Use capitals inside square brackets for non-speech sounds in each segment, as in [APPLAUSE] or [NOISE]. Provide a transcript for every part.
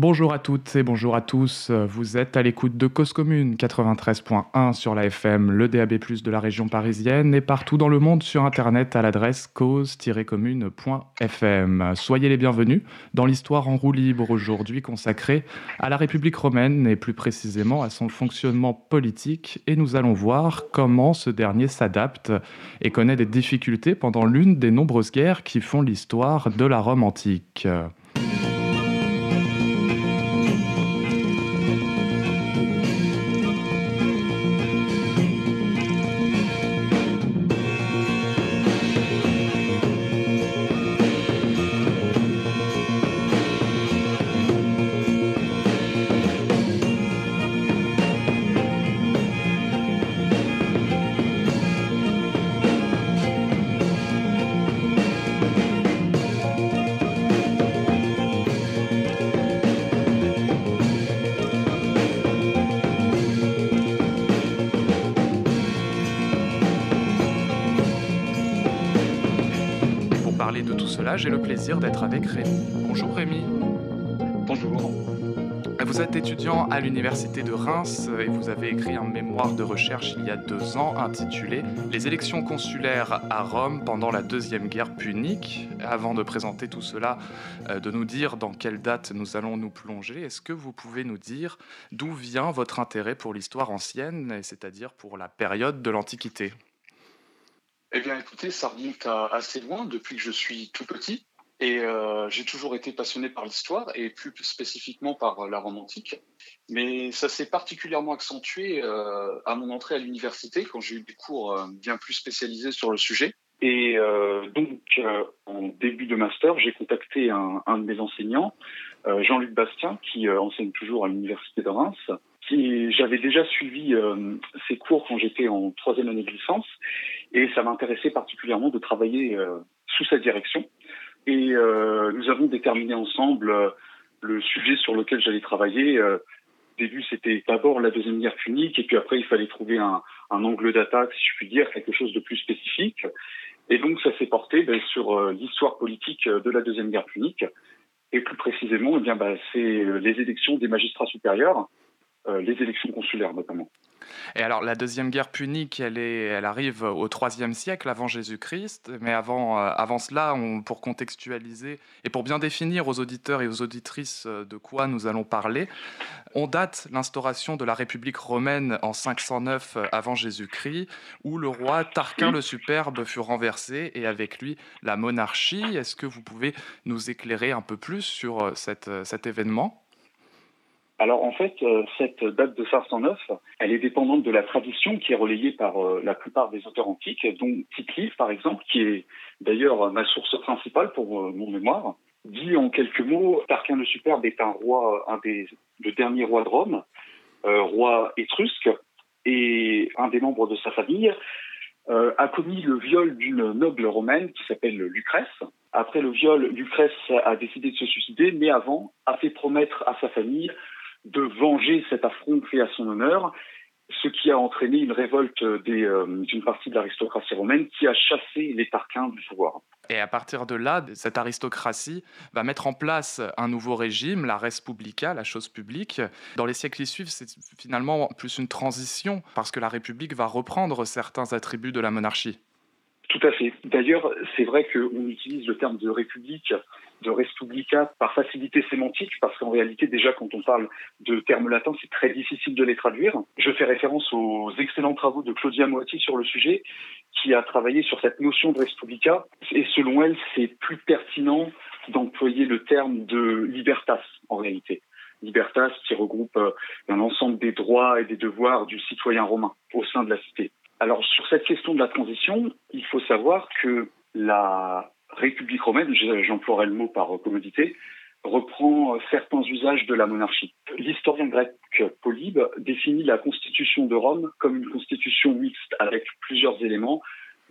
Bonjour à toutes et bonjour à tous. Vous êtes à l'écoute de Cause Commune 93.1 sur la FM, le DAB+ de la région parisienne et partout dans le monde sur internet à l'adresse cause-commune.fm. Soyez les bienvenus dans l'histoire en roue libre aujourd'hui consacrée à la République romaine et plus précisément à son fonctionnement politique et nous allons voir comment ce dernier s'adapte et connaît des difficultés pendant l'une des nombreuses guerres qui font l'histoire de la Rome antique. À l'université de Reims et vous avez écrit un mémoire de recherche il y a deux ans intitulé Les élections consulaires à Rome pendant la Deuxième Guerre punique. Avant de présenter tout cela, euh, de nous dire dans quelle date nous allons nous plonger, est-ce que vous pouvez nous dire d'où vient votre intérêt pour l'histoire ancienne, c'est-à-dire pour la période de l'Antiquité? Eh bien, écoutez, ça remonte assez loin depuis que je suis tout petit. Et euh, j'ai toujours été passionné par l'histoire et plus spécifiquement par euh, la Rome antique. Mais ça s'est particulièrement accentué euh, à mon entrée à l'université quand j'ai eu des cours bien plus spécialisés sur le sujet. Et donc, en début de master, j'ai contacté un, de mes enseignants, Jean-Luc Bastien, qui enseigne toujours à l'université de Reims, j'avais déjà suivi euh, ces cours quand j'étais en troisième année de licence et ça m'intéressait particulièrement de travailler sous sa direction. Et euh, nous avons déterminé ensemble le sujet sur lequel j'allais travailler. Au début, c'était d'abord la deuxième guerre punique et puis après, il fallait trouver un, angle d'attaque, si je puis dire, quelque chose de plus spécifique. Et donc, ça s'est porté ben, sur l'histoire politique de la deuxième guerre punique. Et plus précisément, eh ben, c'est les élections des magistrats supérieurs euh, les élections consulaires notamment. Et alors, la deuxième guerre punique, elle, est, elle arrive au IIIe siècle avant Jésus-Christ. Mais avant, euh, avant cela, pour contextualiser et pour bien définir aux auditeurs et aux auditrices euh, de quoi nous allons parler, on date l'instauration de la République romaine en 509 avant Jésus-Christ, où le roi Tarquin le Superbe fut renversé et avec lui la monarchie. Est-ce que vous pouvez nous éclairer un peu plus sur cette, cet événement? Alors en fait, euh, cette date de 509, elle est dépendante de la tradition qui est relayée par euh, la plupart des auteurs antiques, dont Tite par exemple, qui est d'ailleurs ma source principale pour euh, mon mémoire, dit en quelques mots, Tarquin le Superbe est un roi, un des le dernier roi de Rome, roi étrusque, et un des membres de sa famille a commis le viol d'une noble romaine qui s'appelle Lucrèce. Après le viol, Lucrèce a décidé de se suicider, mais avant a fait promettre à sa famille de venger cet affront fait à son honneur, ce qui a entraîné une révolte euh, d'une partie de l'aristocratie romaine qui a chassé les Tarquins du pouvoir. Et à partir de là, cette aristocratie va mettre en place un nouveau régime, la res publica, la chose publique. Dans les siècles qui suivent, c'est finalement plus une transition, parce que la République va reprendre certains attributs de la monarchie. Tout à fait. D'ailleurs, c'est vrai qu'on utilise le terme de république, de respublica par facilité sémantique, parce qu'en réalité, déjà, quand on parle de termes latins, c'est très difficile de les traduire. Je fais référence aux excellents travaux de Claudia Moati sur le sujet, qui a travaillé sur cette notion de respublica. Et selon elle, c'est plus pertinent d'employer le terme de libertas, en réalité. Libertas qui regroupe euh, un ensemble des droits et des devoirs du citoyen romain au sein de la cité. Alors sur cette question de la transition, il faut savoir que la République romaine, j'emploierai le mot par commodité, reprend certains usages de la monarchie. L'historien grec Polybe définit la constitution de Rome comme une constitution mixte avec plusieurs éléments,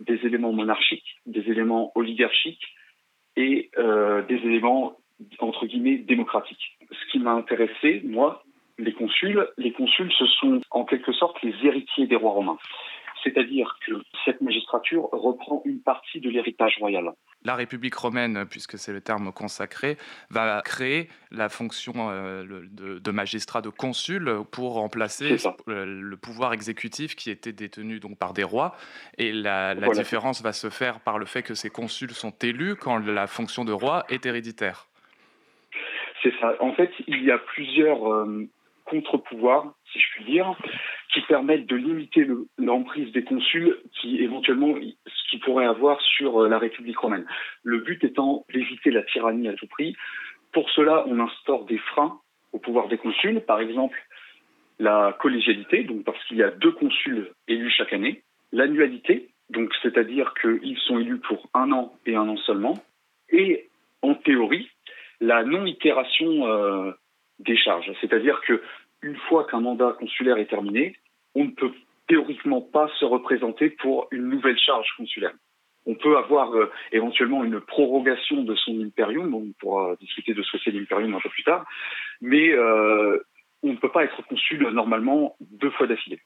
des éléments monarchiques, des éléments oligarchiques et euh, des éléments entre guillemets démocratiques. Ce qui m'a intéressé, moi, les consuls, les consuls, ce sont en quelque sorte les héritiers des rois romains. C'est-à-dire que cette magistrature reprend une partie de l'héritage royal. La République romaine, puisque c'est le terme consacré, va créer la fonction euh, de, magistrat, de consul, pour remplacer le pouvoir exécutif qui était détenu donc par des rois. Et la, différence va se faire par le fait que ces consuls sont élus quand la fonction de roi est héréditaire. C'est ça. En fait, il y a plusieurs euh, contre-pouvoirs, si je puis dire, qui permettent de limiter l'emprise des consuls qui éventuellement ce qu'ils pourraient avoir sur euh, la République romaine. Le but étant d'éviter la tyrannie à tout prix. Pour cela, on instaure des freins au pouvoir des consuls, par exemple la collégialité, donc parce qu'il y a deux consuls élus chaque année, l'annualité, donc c'est-à-dire qu'ils sont élus pour un an et un an seulement, et en théorie, la non-itération euh, des charges, c'est-à-dire que une fois qu'un mandat consulaire est terminé, on ne peut théoriquement pas se représenter pour une nouvelle charge consulaire. On peut avoir euh, éventuellement une prorogation de son impérium, on pourra discuter de ce que c'est l'imperium un peu plus tard, mais euh, on ne peut pas être consul normalement deux fois d'affilée.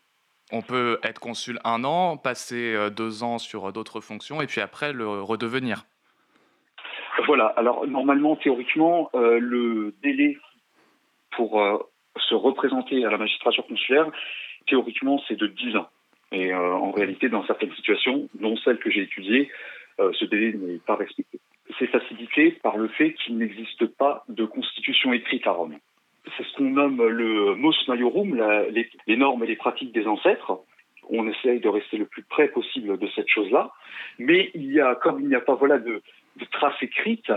On peut être consul un an, passer euh, deux ans sur d'autres fonctions et puis après le redevenir. Voilà, alors normalement, théoriquement, le délai pour se représenter à la magistrature consulaire, théoriquement, c'est de 10 ans. Et euh, en réalité, dans certaines situations, dont celle que j'ai étudiée, euh, ce délai n'est pas respecté. C'est facilité par le fait qu'il n'existe pas de constitution écrite à Rome. C'est ce qu'on nomme le mos maiorum, les, normes et les pratiques des ancêtres. On essaye de rester le plus près possible de cette chose-là, mais il y a, comme il n'y a pas voilà de, de traces écrites,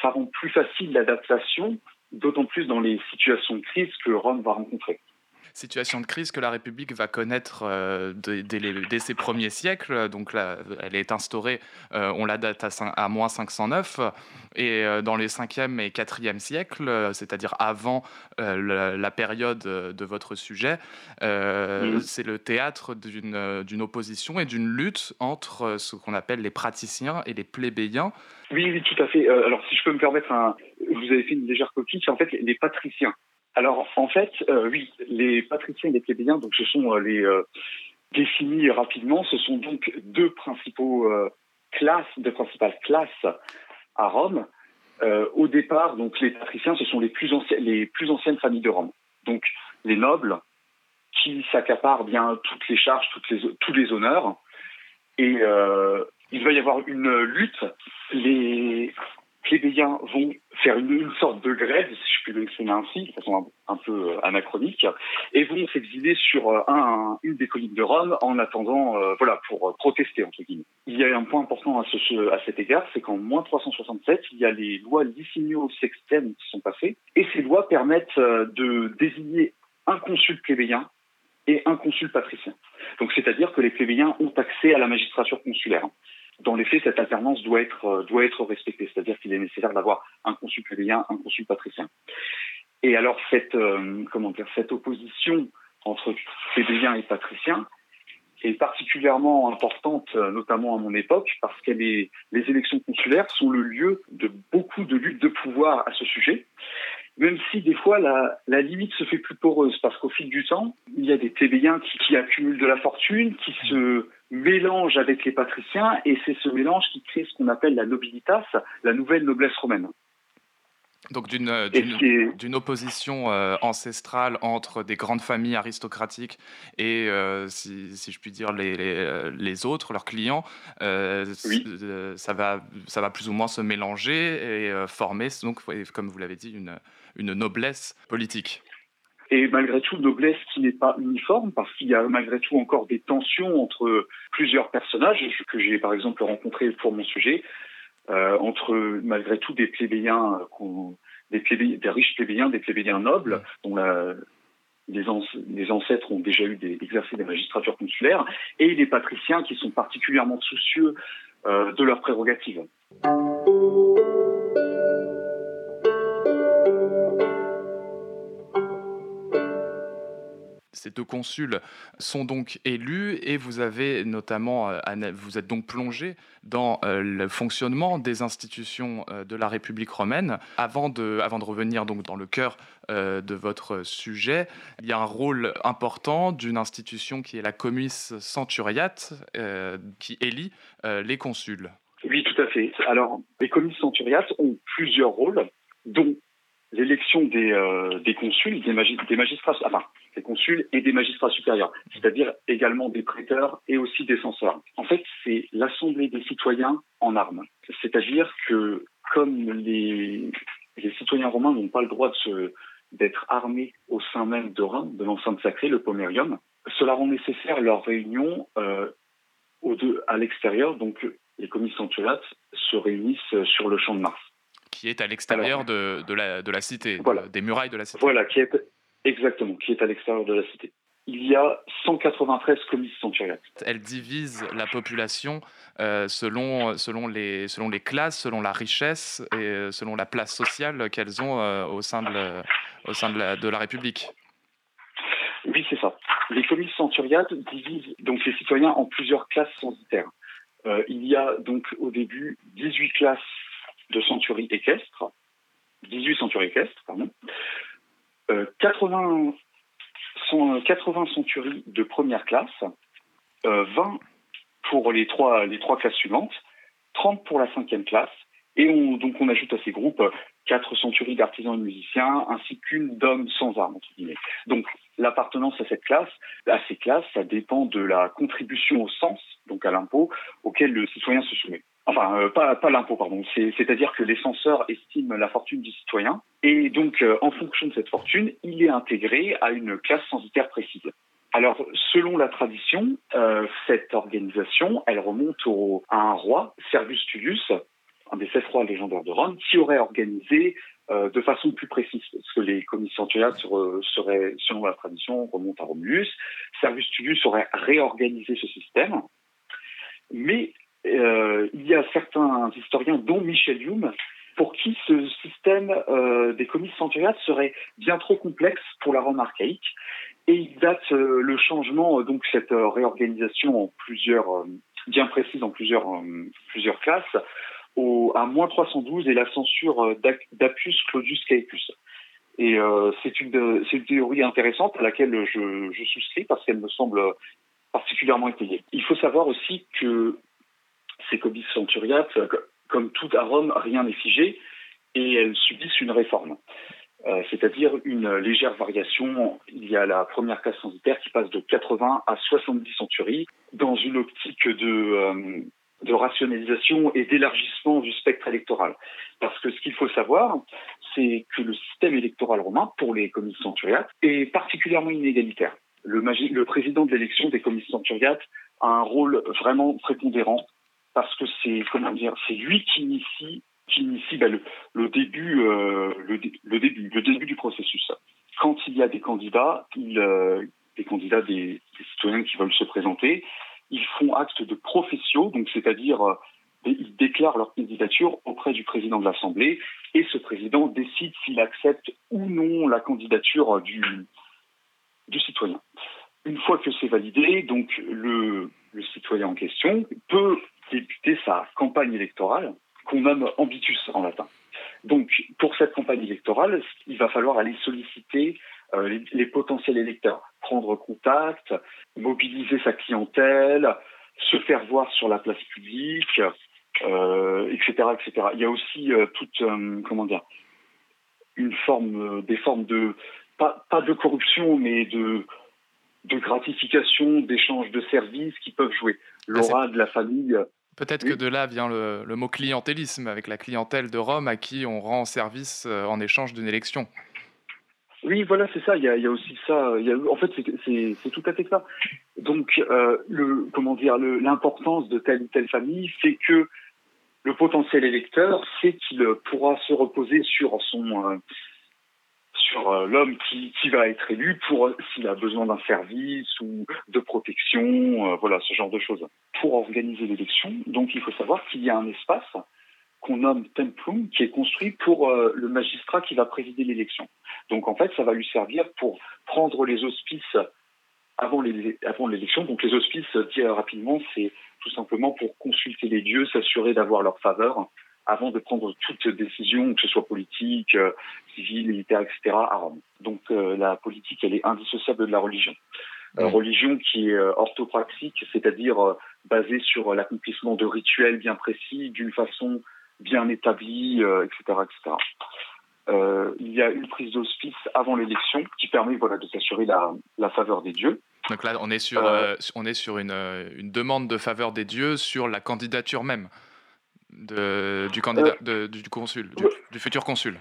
ça rend plus facile l'adaptation d'autant plus dans les situations de crise que Rome va rencontrer situation de crise que la République va connaître euh, dès, ses premiers siècles. Donc là, elle est instaurée, euh, on la date à, moins 509, et euh, dans les 5e et 4e siècles, c'est-à-dire avant la, période de votre sujet, mmh. c'est le théâtre d'une opposition et d'une lutte entre ce qu'on appelle les praticiens et les plébéiens. Oui, oui, tout à fait. alors, si je peux me permettre, un... vous avez fait une légère copie, c'est en fait les patriciens. Alors, en fait, euh, oui, les patriciens et les plébéiens, donc ce sont euh, les euh, définis rapidement, ce sont donc deux principaux classes, deux principales classes à Rome. au départ, donc les patriciens, ce sont les plus, les plus anciennes familles de Rome. Donc les nobles qui s'accaparent bien toutes les charges, toutes les, tous les honneurs. Et il va y avoir une lutte. Les plébéiens vont faire une, sorte de grève, si je puis l'exprimer ainsi, de façon un, peu euh, anachronique, et vont s'exiler sur euh, un, une des collines de Rome en attendant, euh, voilà, pour protester entre guillemets. Il y a un point important à cet égard, c'est qu'en moins 367, il y a les lois Licinio Sextem qui sont passées, et ces lois permettent de désigner un consul plébéien et un consul patricien. Donc c'est-à-dire que les plébéiens ont accès à la magistrature consulaire dans les faits, cette alternance doit être, euh, doit être respectée, c'est-à-dire qu'il est nécessaire d'avoir un consul plébéien, un consul patricien. Et alors cette, euh, comment dire, cette opposition entre plébéien et patricien est particulièrement importante, euh, notamment à mon époque, parce que les, les élections consulaires sont le lieu de beaucoup de luttes de pouvoir à ce sujet même si des fois la, la, limite se fait plus poreuse, parce qu'au fil du temps, il y a des plébéiens qui, qui, accumulent de la fortune, qui se mélangent avec les patriciens, et c'est ce mélange qui crée ce qu'on appelle la nobilitas, la nouvelle noblesse romaine. Donc d'une opposition euh, ancestrale entre des grandes familles aristocratiques et, euh, si, si, je puis dire, les, les, euh, les autres, leurs clients, ça, va, ça va plus ou moins se mélanger et former, donc, comme vous l'avez dit, une, une noblesse politique. Et malgré tout, noblesse qui n'est pas uniforme, parce qu'il y a malgré tout encore des tensions entre plusieurs personnages que j'ai par exemple rencontrés pour mon sujet, euh, entre malgré tout des plébéiens, des, des, riches plébéiens, des plébéiens nobles, dont les, ancêtres ont déjà eu des, exercé des magistratures consulaires, et les patriciens qui sont particulièrement soucieux euh, de leurs prérogatives. Ces deux consuls sont donc élus et vous avez notamment, euh, vous êtes donc plongé dans euh, le fonctionnement des institutions euh, de la République romaine. Avant de, revenir donc dans le cœur de votre sujet, il y a un rôle important d'une institution qui est la comice centuriate qui élit les consuls. Oui, tout à fait. Alors, les comices centuriates ont plusieurs rôles, dont l'élection des, euh, des consuls, des, des, magistrats, enfin, des consuls et des magistrats supérieurs, c'est-à-dire également des prêteurs et aussi des censeurs. En fait, c'est l'assemblée des citoyens en armes. C'est-à-dire que comme les, les citoyens romains n'ont pas le droit d'être armés au sein même de Rome, de l'enceinte sacrée, le pomerium, cela rend nécessaire leur réunion euh, au deux, à l'extérieur, donc les centuriates se réunissent sur le champ de Mars qui est à l'extérieur de, de, la, de la cité, des murailles de la cité. Voilà, qui est, exactement, qui est à l'extérieur de la cité. Il y a 193 comices centuriates. Elle divise la population euh, selon, selon, les, selon les classes, selon la richesse et euh, selon la place sociale qu'elles ont euh, au sein, de, au sein de, la, de la République. Oui, c'est ça. Les comices centuriates divisent donc les citoyens en plusieurs classes censitaires. il y a donc au début 18 classes de centuries équestres, 18 centuries équestres, pardon, 80, 80 centuries de première classe, 20 euh, pour les trois, les trois classes suivantes, 30 pour la cinquième classe, et on, donc on ajoute à ces groupes quatre centuries d'artisans et musiciens, ainsi qu'une d'hommes sans armes, entre guillemets. Donc l'appartenance à cette classe, à ces classes, ça dépend de la contribution au sens, donc à l'impôt, auquel le citoyen se soumet. Enfin, euh, pas, l'impôt, pardon. C'est-à-dire que les censeurs estiment la fortune du citoyen et donc, euh, en fonction de cette fortune, il est intégré à une classe censitaire précise. Alors, selon la tradition, euh, cette organisation, elle remonte au, à un roi, Servus Tullius, un des sept rois légendaires de Rome, qui aurait organisé de façon plus précise, parce que les commissions seraient, selon la tradition, remontent à Romulus. Servus Tullius aurait réorganisé ce système, mais euh, il y a certains historiens, dont Michel Hume, pour qui ce système euh, des comices centuriates serait bien trop complexe pour la Rome archaïque. Et il date euh, le changement, donc cette réorganisation en plusieurs, bien précise en plusieurs, plusieurs classes, à moins 312 et la censure d'Appius Claudius Caepus. Et c'est une, une, théorie intéressante à laquelle je souscris parce qu'elle me semble particulièrement étayée. Il faut savoir aussi que ces comices centuriates, comme tout à Rome, rien n'est figé et elles subissent une réforme. Euh, c'est-à-dire une légère variation. Il y a la première classe censitaire qui passe de 80 à 70 centuries dans une optique de, euh, de rationalisation et d'élargissement du spectre électoral. Parce que ce qu'il faut savoir, c'est que le système électoral romain, pour les comices centuriates, est particulièrement inégalitaire. Le, président de l'élection des comices centuriates a un rôle vraiment prépondérant parce que c'est comment dire, c'est lui qui initie, qui initie ben, le, le, début, euh, le, le, début, le début du processus. Quand il y a des candidats, il, euh, des candidats, des, des, citoyens qui veulent se présenter, ils font acte de profession, donc c'est-à-dire euh, ils déclarent leur candidature auprès du président de l'Assemblée et ce président décide s'il accepte ou non la candidature du, du citoyen. Une fois que c'est validé, donc le, le citoyen en question peut débuter sa campagne électorale, qu'on nomme ambitus en latin. Donc, pour cette campagne électorale, il va falloir aller solliciter euh, les, potentiels électeurs, prendre contact, mobiliser sa clientèle, se faire voir sur la place publique, euh, etc., etc. Il y a aussi euh, toute, comment dire, une forme, des formes de, pas, pas de corruption, mais de, de gratification, d'échange de services qui peuvent jouer. Ah, L'aura de la famille Peut-être que de là vient le, mot clientélisme, avec la clientèle de Rome à qui on rend service euh, en échange d'une élection. Oui, voilà, c'est ça. Il y, a, aussi ça. en fait, c'est tout à fait ça. Donc, euh, le, comment dire, l'importance de telle ou telle famille fait que le potentiel électeur sait qu'il pourra se reposer sur son, euh, sur euh, l'homme qui, qui, va être élu pour s'il a besoin d'un service ou de protection, euh, voilà, ce genre de choses. Pour organiser l'élection, donc il faut savoir qu'il y a un espace qu'on nomme templum qui est construit pour euh, le magistrat qui va présider l'élection. Donc en fait, ça va lui servir pour prendre les auspices avant l'élection. Donc les auspices, dit rapidement, c'est tout simplement pour consulter les dieux, s'assurer d'avoir leur faveur avant de prendre toute décision, que ce soit politique, euh, civile, militaire, etc., à Rome. Donc euh, la politique, elle est indissociable de la religion. mm. religion qui est orthopraxique, c'est-à-dire basée sur l'accomplissement de rituels bien précis, d'une façon bien établie, etc., etc. Euh, il y a une prise d'hospice avant l'élection qui permet voilà, de s'assurer la, la, faveur des dieux. Donc là, on est sur, euh, on est sur une, une, demande de faveur des dieux sur la candidature même de, du, candidat, de, du consul, du, futur consul.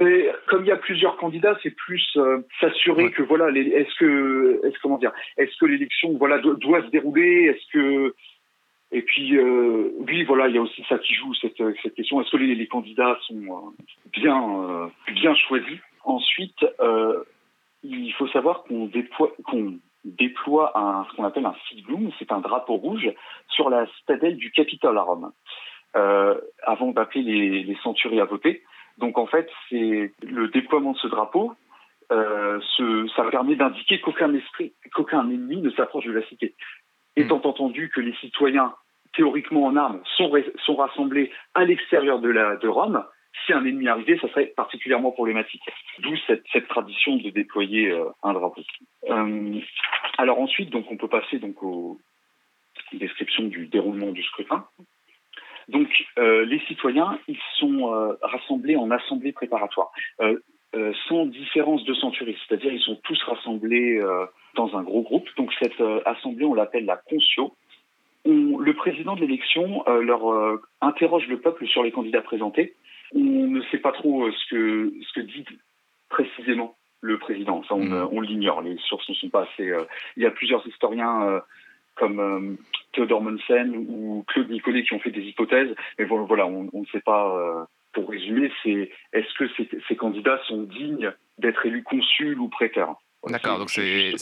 Mais, comme il y a plusieurs candidats, c'est plus euh, s'assurer que voilà, est-ce que, est-ce comment dire, est-ce que l'élection voilà doit, doit, se dérouler, est-ce que et puis, euh, oui, voilà, il y a aussi ça qui joue, cette, cette question. Est-ce que les, les, candidats sont euh, bien, euh, bien choisis? Ensuite, euh, il faut savoir qu'on déploie, qu'on déploie un, ce qu'on appelle un siglum, c'est un drapeau rouge, sur la stadelle du Capitole à Rome, euh, avant d'appeler les, les centuries à voter. Donc, en fait, c'est le déploiement de ce drapeau, euh, ce, ça permet d'indiquer qu'aucun esprit, qu'aucun ennemi ne s'approche de la cité. Étant entendu que les citoyens théoriquement en armes, sont, sont rassemblés à l'extérieur de, la, de Rome, si un ennemi arrivait, ça serait particulièrement problématique. D'où cette, tradition de déployer euh, un drapeau. Euh, alors ensuite, donc on peut passer donc aux descriptions du déroulement du scrutin. Donc euh, les citoyens, ils sont rassemblés en assemblée préparatoire, sans différence de centurie, c'est-à-dire ils sont tous rassemblés dans un gros groupe. Donc cette assemblée, on l'appelle la concio le président de l'élection leur interroge le peuple sur les candidats présentés. On ne sait pas trop euh, ce que ce que dit précisément le président. Ça, on, mm. on l'ignore. Les sources ne sont pas assez. il y a plusieurs historiens comme Theodore Monsen ou Claude Nicolet qui ont fait des hypothèses. Mais voilà, on, on ne sait pas. pour résumer, c'est est-ce que ces, ces, candidats sont dignes d'être élus consul ou préteurs D'accord, donc c'est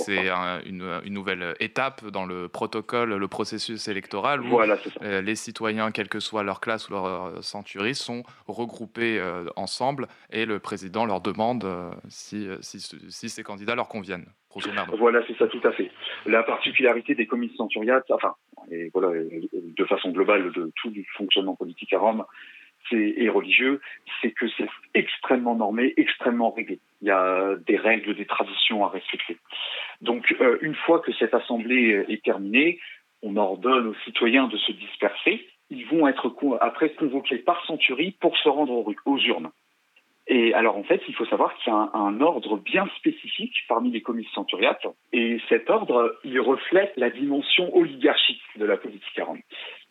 une, une, nouvelle étape dans le protocole, le processus électoral où euh, les citoyens, quelle que soit leur classe ou leur euh, centurie, sont regroupés euh, ensemble et le président leur demande si, si, si, ces candidats leur conviennent. Voilà, c'est ça, tout à fait. La particularité des comices centuriates, enfin, et voilà, de façon globale de tout le fonctionnement politique à Rome, et religieux, c'est que c'est extrêmement normé, extrêmement réglé. Il y a des règles, des traditions à respecter. Donc, euh, une fois que cette assemblée est terminée, on ordonne aux citoyens de se disperser. Ils vont être après convoqués par centurie pour se rendre aux, urnes. Et alors, en fait, il faut savoir qu'il y a un, un, ordre bien spécifique parmi les comices centuriates. Et cet ordre, il reflète la dimension oligarchique de la politique à Rome.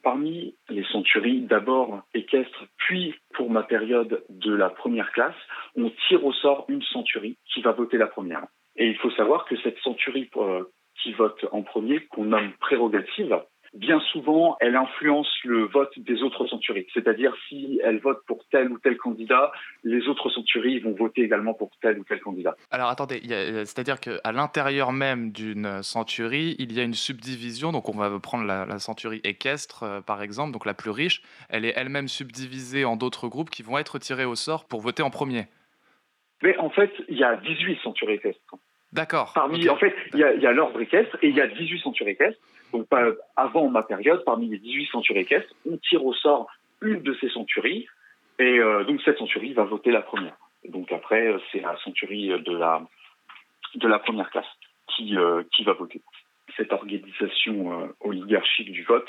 Parmi les centuries, d'abord équestres, puis pour ma période de la première classe, on tire au sort une centurie qui va voter la première. Et il faut savoir que cette centurie euh, qui vote en premier, qu'on nomme prérogative, bien souvent, elle influence le vote des autres centuries. C'est-à-dire, si elle vote pour tel ou tel candidat, les autres centuries vont voter également pour tel ou tel candidat. Alors attendez, c'est-à-dire qu'à l'intérieur même d'une centurie, il y a une subdivision. Donc on va prendre la, la centurie équestre, euh, par exemple, donc la plus riche. Elle est elle-même subdivisée en d'autres groupes qui vont être tirés au sort pour voter en premier. Mais en fait, il y a 18 centuries équestres. D'accord. Parmi, En fait, il y a, l'ordre équestre et il y a 18 centuries équestres. Donc, avant ma période, parmi les 18 centuries équestres, on tire au sort une de ces centuries. Et euh, donc, cette centurie va voter la première. donc, après, euh, c'est la centurie de la, de la première classe qui, euh, qui va voter. Cette organisation oligarchique du vote,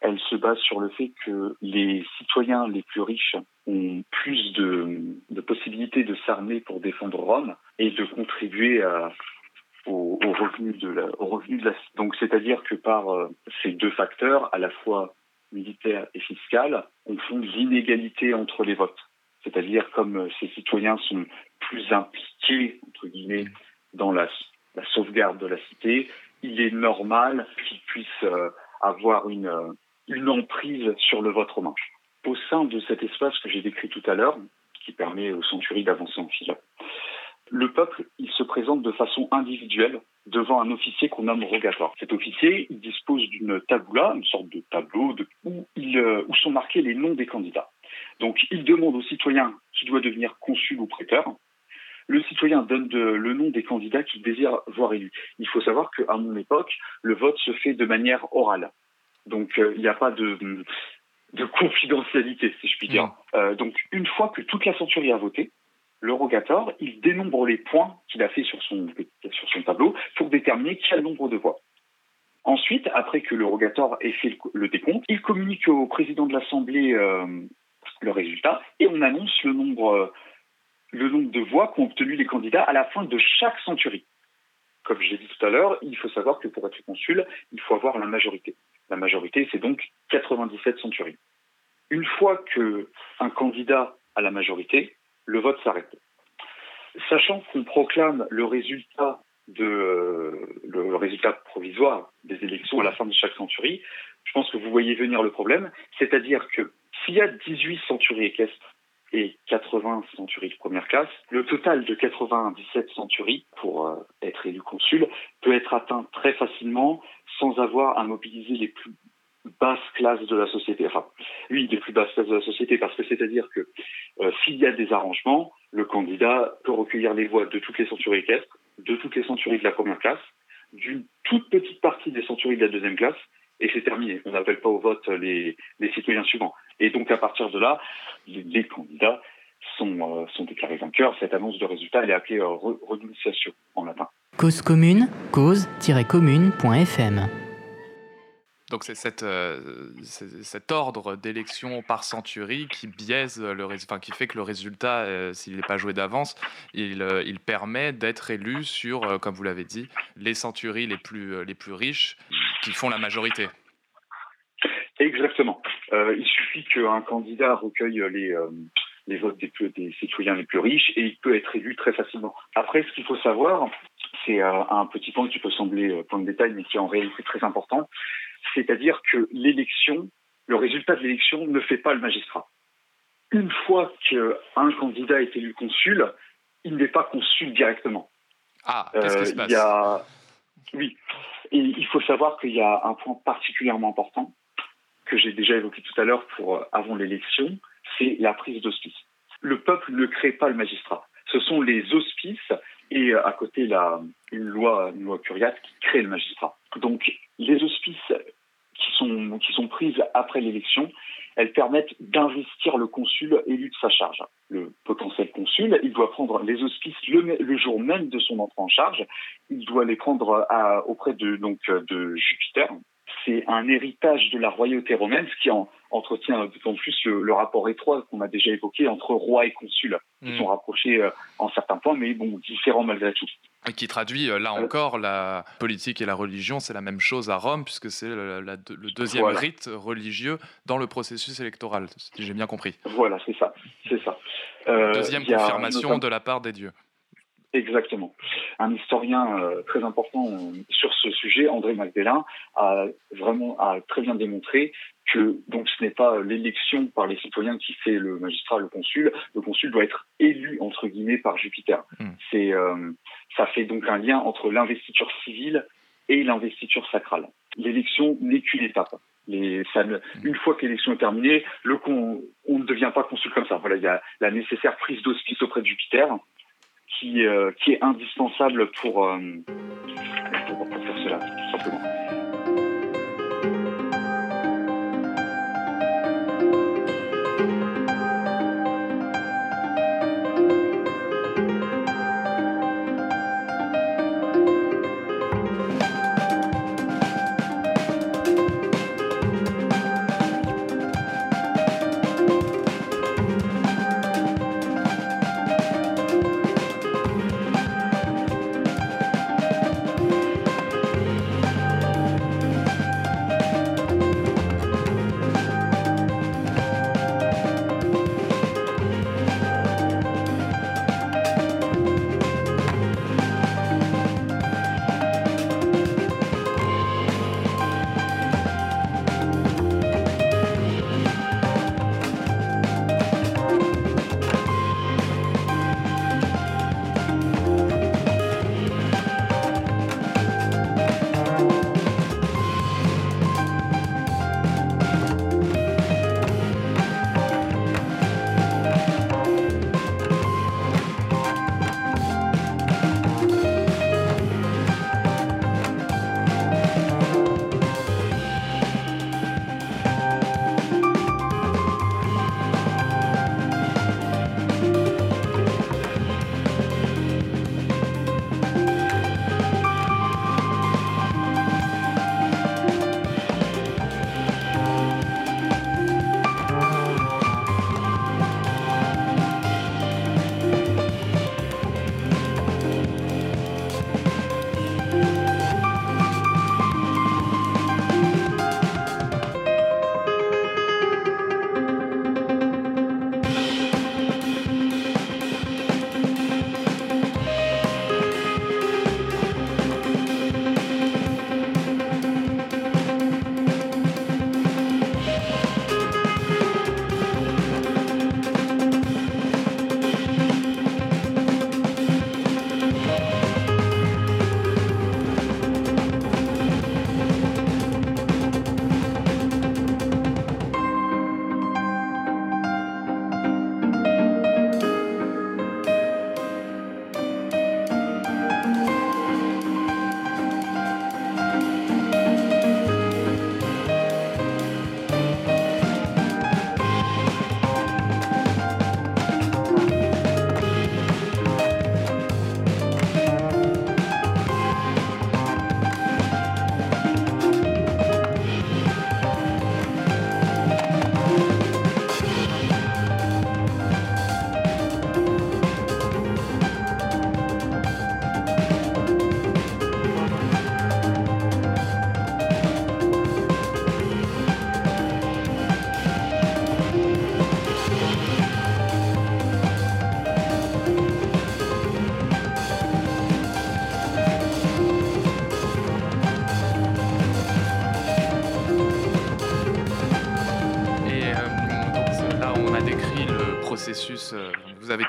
elle se base sur le fait que les citoyens les plus riches ont plus de, de s'armer pour défendre Rome et de contribuer au, revenu de la, au donc c'est-à-dire que par euh, ces deux facteurs, à la fois militaire et fiscal, on fonde l'inégalité entre les votes. C'est-à-dire comme euh, ces citoyens sont plus impliqués entre guillemets dans la, la sauvegarde de la cité, il est normal qu'ils puissent euh, avoir une une emprise sur le vote romain. Au sein de cet espace que j'ai décrit tout à l'heure, qui permet aux centuries d'avancer en file, le peuple, il se présente de façon individuelle devant un officier qu'on nomme rogatoire. Cet officier, il dispose d'une taboula, une sorte de tableau euh, où sont marqués les noms des candidats. Donc, il demande au citoyen qui doit devenir consul ou prêteur. Le citoyen donne le nom des candidats qu'il désire voir élus. Il faut savoir qu'à mon époque, le vote se fait de manière orale. Donc euh, il n'y a pas de, de, confidentialité, si je puis dire. Mm. Euh, donc une fois que toute la centurie a voté, le rogator, il dénombre les points qu'il a fait sur son, sur son tableau pour déterminer quel nombre de voix. Ensuite, après que le rogator ait fait le, décompte, il communique au président de l'Assemblée euh, le résultat et on annonce le nombre, euh, le nombre de voix qu'ont obtenu les candidats à la fin de chaque centurie. Comme je l'ai dit tout à l'heure, il faut savoir que pour être consul, il faut avoir la majorité. La majorité, c'est donc 97 centuries. Une fois qu'un candidat a la majorité, le vote s'arrête. Sachant qu'on proclame le résultat de le, résultat provisoire des élections à la fin de chaque centurie, je pense que vous voyez venir le problème, c'est-à-dire que s'il y a 18 centuries équestres et 80 centuries de première classe, le total de 97 centuries pour euh, être élu consul peut être atteint très facilement sans avoir à mobiliser les plus basses classes de la société. Enfin, oui, les plus basses classes de la société, parce que c'est-à-dire que euh, s'il y a des arrangements, le candidat peut recueillir les voix de toutes les centuries équestres de toutes les centuries de la première classe, d'une toute petite partie des centuries de la deuxième classe, et c'est terminé. On n'appelle pas au vote les, citoyens suivants. Et donc à partir de là, les, candidats sont, euh, sont déclarés vainqueurs. Cette annonce de résultat, elle est appelée euh, renonciation en latin. Cause commune, cause-commune.fm donc c'est euh, cet ordre d'élection par centurie qui biaise le enfin, qui fait que le résultat, euh, s'il n'est pas joué d'avance, il, euh, il, permet d'être élu sur, comme vous l'avez dit, les centuries les plus, les plus riches qui font la majorité. Exactement. il suffit qu'un candidat recueille les, les votes des, des, citoyens les plus riches et il peut être élu très facilement. Après, ce qu'il faut savoir, c'est un petit point qui peut sembler point de détail, mais qui est en réalité très important, c'est-à-dire que l'élection, le résultat de l'élection ne fait pas le magistrat. Une fois qu'un candidat est élu consul, il n'est pas consul directement. Ah, qu'est-ce qui se euh, passe? Oui, et il faut savoir qu'il y a un point particulièrement important que j'ai déjà évoqué tout à l'heure pour euh, avant l'élection, c'est la prise d'hospice. Le peuple ne crée pas le magistrat. Ce sont les hospices et euh, à côté la, une loi, une curiate qui crée le magistrat. Donc les hospices qui sont, prises après l'élection, elles permettent d'investir le consul élu de sa charge. Le potentiel consul, il doit prendre les auspices le, jour même de son entrée en charge. Il doit les prendre à, auprès de Jupiter. C'est un héritage de la royauté romaine, ce qui en, entretient d'autant plus le, rapport étroit qu'on a déjà évoqué entre roi et consul, qui hmm. sont rapprochés euh, en certains points, mais bon, différents malgré tout. Et qui traduit, euh, là euh, encore, la politique et la religion, c'est la même chose à Rome, puisque c'est le, deuxième rite religieux dans le processus électoral, si j'ai bien compris. Voilà, c'est ça, c'est ça. deuxième confirmation de la part des dieux. Exactement. Un historien très important sur ce sujet, André Magdalin, a vraiment a très bien démontré que donc ce n'est pas l'élection par les citoyens qui fait le magistrat, le consul. Le consul doit être élu entre guillemets par Jupiter. Hmm. C'est ça fait donc un lien entre l'investiture civile et l'investiture sacrale. L'élection n'est qu'une étape. Les, ça une fois que l'élection est terminée, le on ne devient pas consul comme ça. Voilà, il y a la nécessaire prise d'hospice auprès de Jupiter qui, euh, qui est indispensable pour, euh,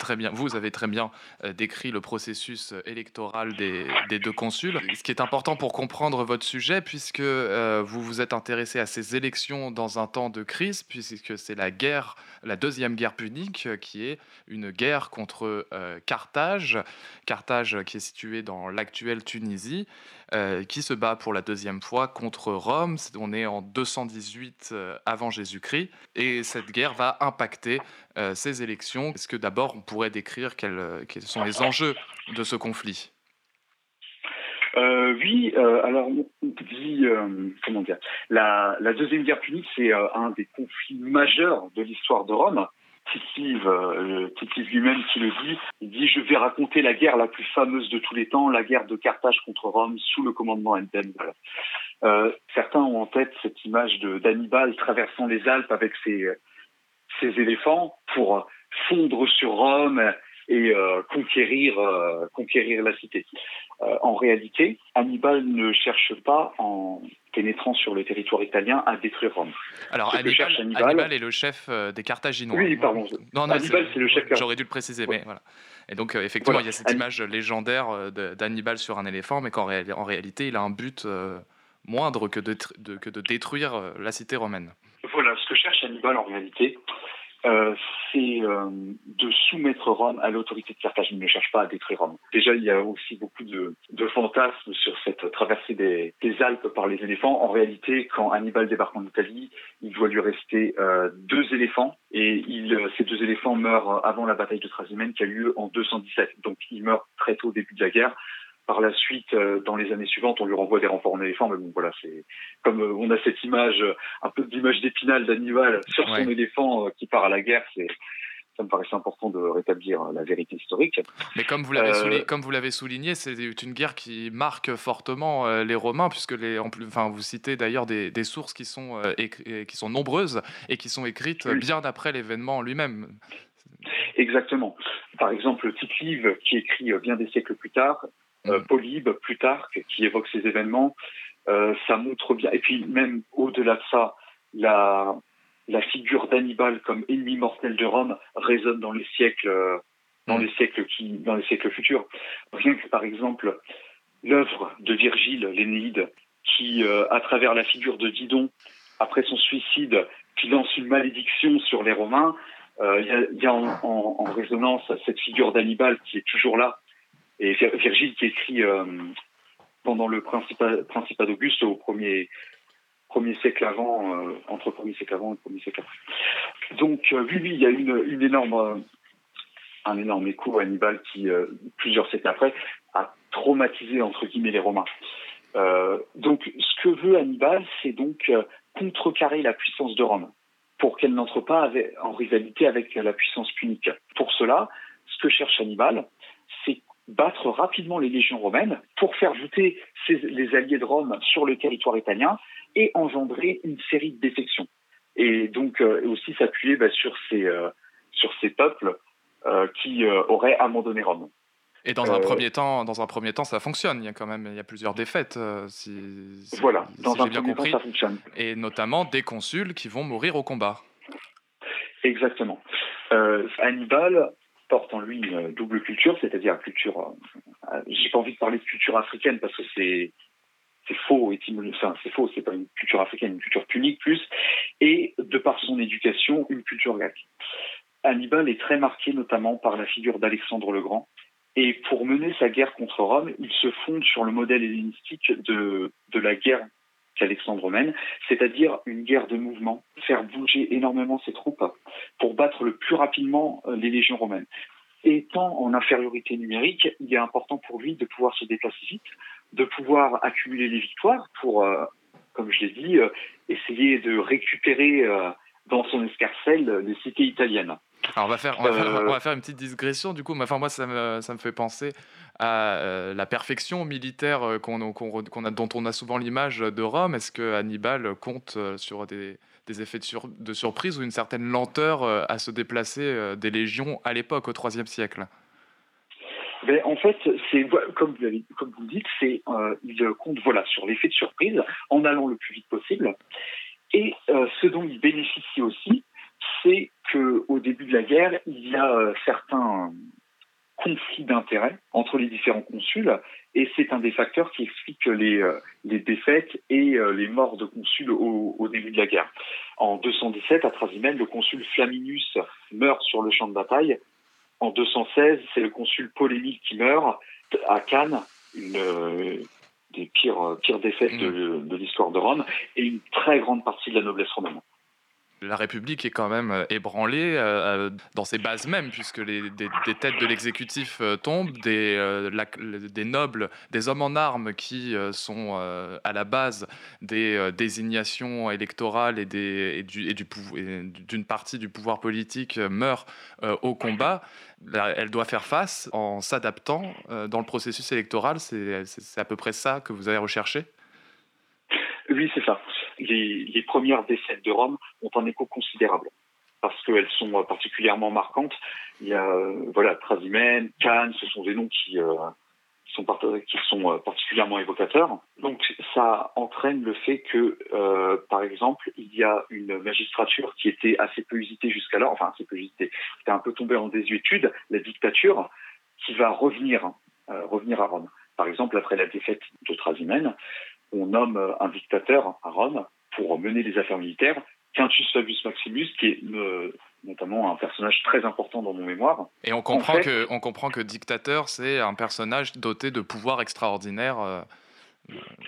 très bien, vous avez très bien décrit le processus électoral des, deux consuls. Ce qui est important pour comprendre votre sujet, puisque vous vous êtes intéressé à ces élections dans un temps de crise, puisque c'est la guerre, la deuxième guerre punique, qui est une guerre contre Carthage, Carthage qui est située dans l'actuelle Tunisie. Euh, qui se bat pour la deuxième fois contre Rome. On est en 218 euh, avant Jésus-Christ. Et cette guerre va impacter euh, ces élections. Est-ce que d'abord on pourrait décrire quels, sont les enjeux de ce conflit? Oui, alors dit comment dire, la, deuxième guerre punique, c'est un des conflits majeurs de l'histoire de Rome. Tite-Live euh, lui-même qui le dit, il dit je vais raconter la guerre la plus fameuse de tous les temps, la guerre de Carthage contre Rome sous le commandement d'Hannibal. Euh, certains ont en tête cette image d'Hannibal traversant les Alpes avec ses, ses éléphants pour fondre sur Rome et euh, conquérir, euh, conquérir la cité. Euh, en réalité, Hannibal ne cherche pas, en pénétrant sur le territoire italien, à détruire Rome. Alors Hannibal, est le chef des Carthaginois. Oui, pardon. Non, non, Hannibal, c'est le chef. J'aurais dû le préciser, mais voilà. Et donc, effectivement, il y a cette image légendaire d'Hannibal sur un éléphant, mais qu'en en réalité, il a un but moindre que de, que de détruire la cité romaine. Voilà, ce que cherche Hannibal en réalité, euh, c'est euh, de soumettre Rome à l'autorité de Carthage. Il ne cherche pas à détruire Rome. Déjà, il y a aussi beaucoup de, de fantasmes sur cette traversée des, des, Alpes par les éléphants. En réalité, quand Hannibal débarque en Italie, il doit lui rester euh, deux éléphants et il, ces deux éléphants meurent avant la bataille de Trasimène qui a eu lieu en 217. Donc, il meurt très tôt au début de la guerre. Par la suite, euh, dans les années suivantes, on lui renvoie des renforts en éléphant, mais bon, voilà, c'est comme euh, on a cette image, euh, un peu d'image d'épinal d'Hannibal sur son éléphant qui part à la guerre, c'est ça me paraissait important de rétablir la vérité historique. Mais comme vous l'avez souligné, comme vous l'avez souligné, c'est une guerre qui marque fortement les Romains, puisque les, en plus, enfin, vous citez d'ailleurs des, des, sources qui sont, qui sont nombreuses et qui sont écrites bien après l'événement lui-même. Exactement. Par exemple, Tite-Live, qui écrit bien des siècles plus tard, euh. Polybe, Plutarque, qui évoque ces événements, euh, ça montre bien. Et puis même au-delà de ça, la, la figure d'Hannibal comme ennemi mortel de Rome résonne dans les siècles, dans mm. les siècles qui, dans les siècles futurs. Rien que par exemple l'œuvre de Virgile, l'Énéide, qui, euh, à travers la figure de Didon, après son suicide, qui lance une malédiction sur les Romains, il y, a, en, en, résonance cette figure d'Hannibal qui est toujours là, et Virgile qui écrit euh, pendant le Principat, d'Auguste au premier, premier siècle avant, euh, entre premier siècle avant et premier siècle après. Donc euh, oui, oui, il y a une, une énorme, un énorme écho à Hannibal qui, plusieurs siècles après, a traumatisé entre guillemets les Romains. donc ce que veut Hannibal, c'est donc contrecarrer la puissance de Rome pour qu'elle n'entre pas en rivalité avec la puissance punique. Pour cela, ce que cherche Hannibal, battre rapidement les légions romaines pour faire voûter les alliés de Rome sur le territoire italien et engendrer une série de défections. Et donc euh, aussi s'appuyer bah, sur, ces, euh, sur ces peuples euh, qui auraient abandonné Rome. Et dans un premier temps, dans un premier temps, ça fonctionne. Il y a quand même, il y a plusieurs défaites. Si, voilà, dans un premier temps, ça fonctionne. Et notamment des consuls qui vont mourir au combat. Exactement. Hannibal porte en lui une double culture, c'est-à-dire culture. Euh, euh, j'ai pas envie de parler de culture africaine parce que c'est c'est faux, enfin, c'est faux, c'est pas une culture africaine, une culture punique plus, et de par son éducation, une culture grecque. Hannibal est très marqué notamment par la figure d'Alexandre le Grand, et pour mener sa guerre contre Rome, il se fonde sur le modèle hellénistique de, de la guerre qu'Alexandre mène, c'est-à-dire une guerre de mouvement, faire bouger énormément ses troupes pour battre le plus rapidement euh, les légions romaines. Étant en infériorité numérique, il est important pour lui de pouvoir se déplacer vite, de pouvoir accumuler les victoires pour, euh, comme je l'ai dit, euh, essayer de récupérer dans son escarcelle les cités italiennes. Alors on va faire, on va, faire, on va faire une petite digression du coup. Enfin moi ça me, ça me fait penser à euh, la perfection militaire euh, qu'on a, dont on a souvent l'image de Rome Est-ce que Hannibal compte euh, sur des, effets de, surprise ou une certaine lenteur à se déplacer des légions à l'époque, au IIIe siècle? Ben, en fait, c'est comme vous, comme vous le dites, c'est il compte voilà sur l'effet de surprise en allant le plus vite possible. Et ce dont il bénéficie aussi, c'est qu'au début de la guerre, il y a certains conflits d'intérêts entre les différents consuls et c'est un des facteurs qui explique les, les défaites et les morts de consuls au, au, début de la guerre. En 217, à Trasimène, le consul Flaminus meurt sur le champ de bataille. En 216, c'est le consul Polémique qui meurt à Cannes, une des pires, pires défaites de, mm. de l'histoire de Rome, et une très grande partie de la noblesse romaine la République est quand même euh, ébranlée euh, euh, dans ses bases mêmes, puisque les, des, têtes de l'exécutif tombent, des, nobles, des hommes en armes qui sont à la base des désignations électorales et, d'une partie du pouvoir politique meurent au combat. Elle doit faire face en s'adaptant dans le processus électoral. C'est à peu près ça que vous avez recherché? Oui, c'est ça les, premières décès de Rome ont un écho considérable parce qu'elles sont particulièrement marquantes. Il y a euh, voilà Trasimène, Cannes, ce sont des noms qui, euh, sont, euh, particulièrement évocateurs. Donc ça entraîne le fait que, par exemple, il y a une magistrature qui était assez peu usitée jusqu'alors, enfin assez peu usitée, qui était un peu tombée en désuétude, la dictature, qui va revenir, revenir à Rome. Par exemple, après la défaite de Trasimène, on nomme un dictateur à Rome pour mener les affaires militaires, Quintus Fabius Maximus, qui est euh, notamment un personnage très important dans mon mémoire. Et on comprend, que, on comprend que dictateur, c'est un personnage doté de pouvoirs extraordinaires euh,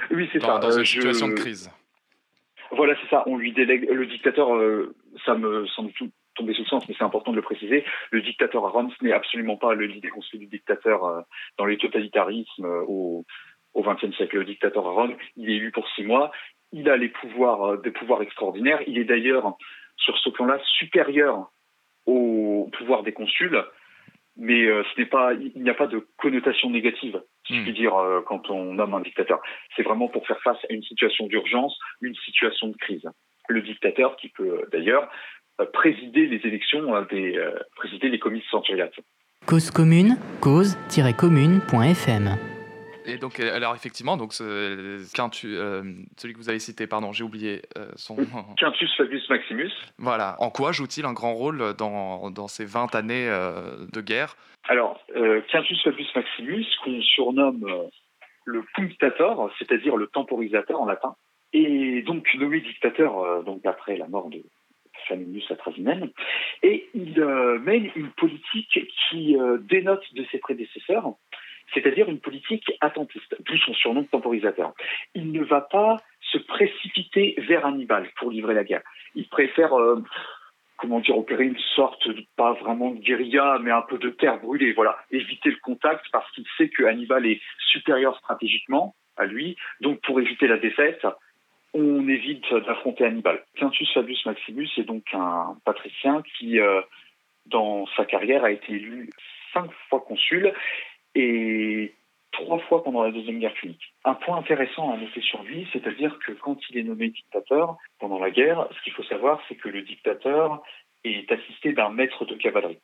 oui, c'est ça. dans une euh, situation de crise. Voilà, c'est ça. On lui délègue. Le dictateur, ça me semble tout tomber sous le sens, mais c'est important de le préciser. Le dictateur à Rome, ce n'est absolument pas l'idée qu'on se du dictateur dans les totalitarismes au au XXe siècle. Le dictateur à Rome, il est élu pour six mois, il a les pouvoirs, euh, des pouvoirs extraordinaires. Il est d'ailleurs, sur ce plan-là, supérieur au pouvoir des consuls, mais euh, ce n'est pas, il n'y a pas de connotation négative, si je puis hmm. dire, euh, quand on nomme un dictateur. C'est vraiment pour faire face à une situation d'urgence, une situation de crise. Le dictateur qui peut d'ailleurs présider les élections, des, présider les comices centuriates. Cause commune, cause-commune.fm et donc, euh, alors effectivement, donc Quintus, euh, celui que vous avez cité, pardon, j'ai oublié euh, son. [LAUGHS] Quintus Fabius Maximus. Voilà. En quoi joue-t-il un grand rôle dans, dans ces 20 années de guerre? Alors, Quintus Fabius Maximus, qu'on surnomme le punctator, c'est-à-dire le temporisateur en latin, est donc nommé dictateur donc après la mort de Flaminius Atrasimène, et il mène une politique qui dénote de ses prédécesseurs c'est-à-dire une politique attentiste, d'où son surnom de temporisateur. Il ne va pas se précipiter vers Hannibal pour livrer la guerre. Il préfère, euh, comment dire, opérer une sorte, de, pas vraiment de guérilla, mais un peu de terre brûlée, voilà, éviter le contact parce qu'il sait que Hannibal est supérieur stratégiquement à lui, donc pour éviter la défaite, on évite d'affronter Hannibal. Quintus Fabius Maximus est donc un patricien qui, euh, dans sa carrière, a été élu cinq fois consul et trois fois pendant la Deuxième Guerre punique. Un point intéressant à noter sur lui, c'est-à-dire que quand il est nommé dictateur pendant la guerre, ce qu'il faut savoir, c'est que le dictateur est assisté d'un maître de cavalerie.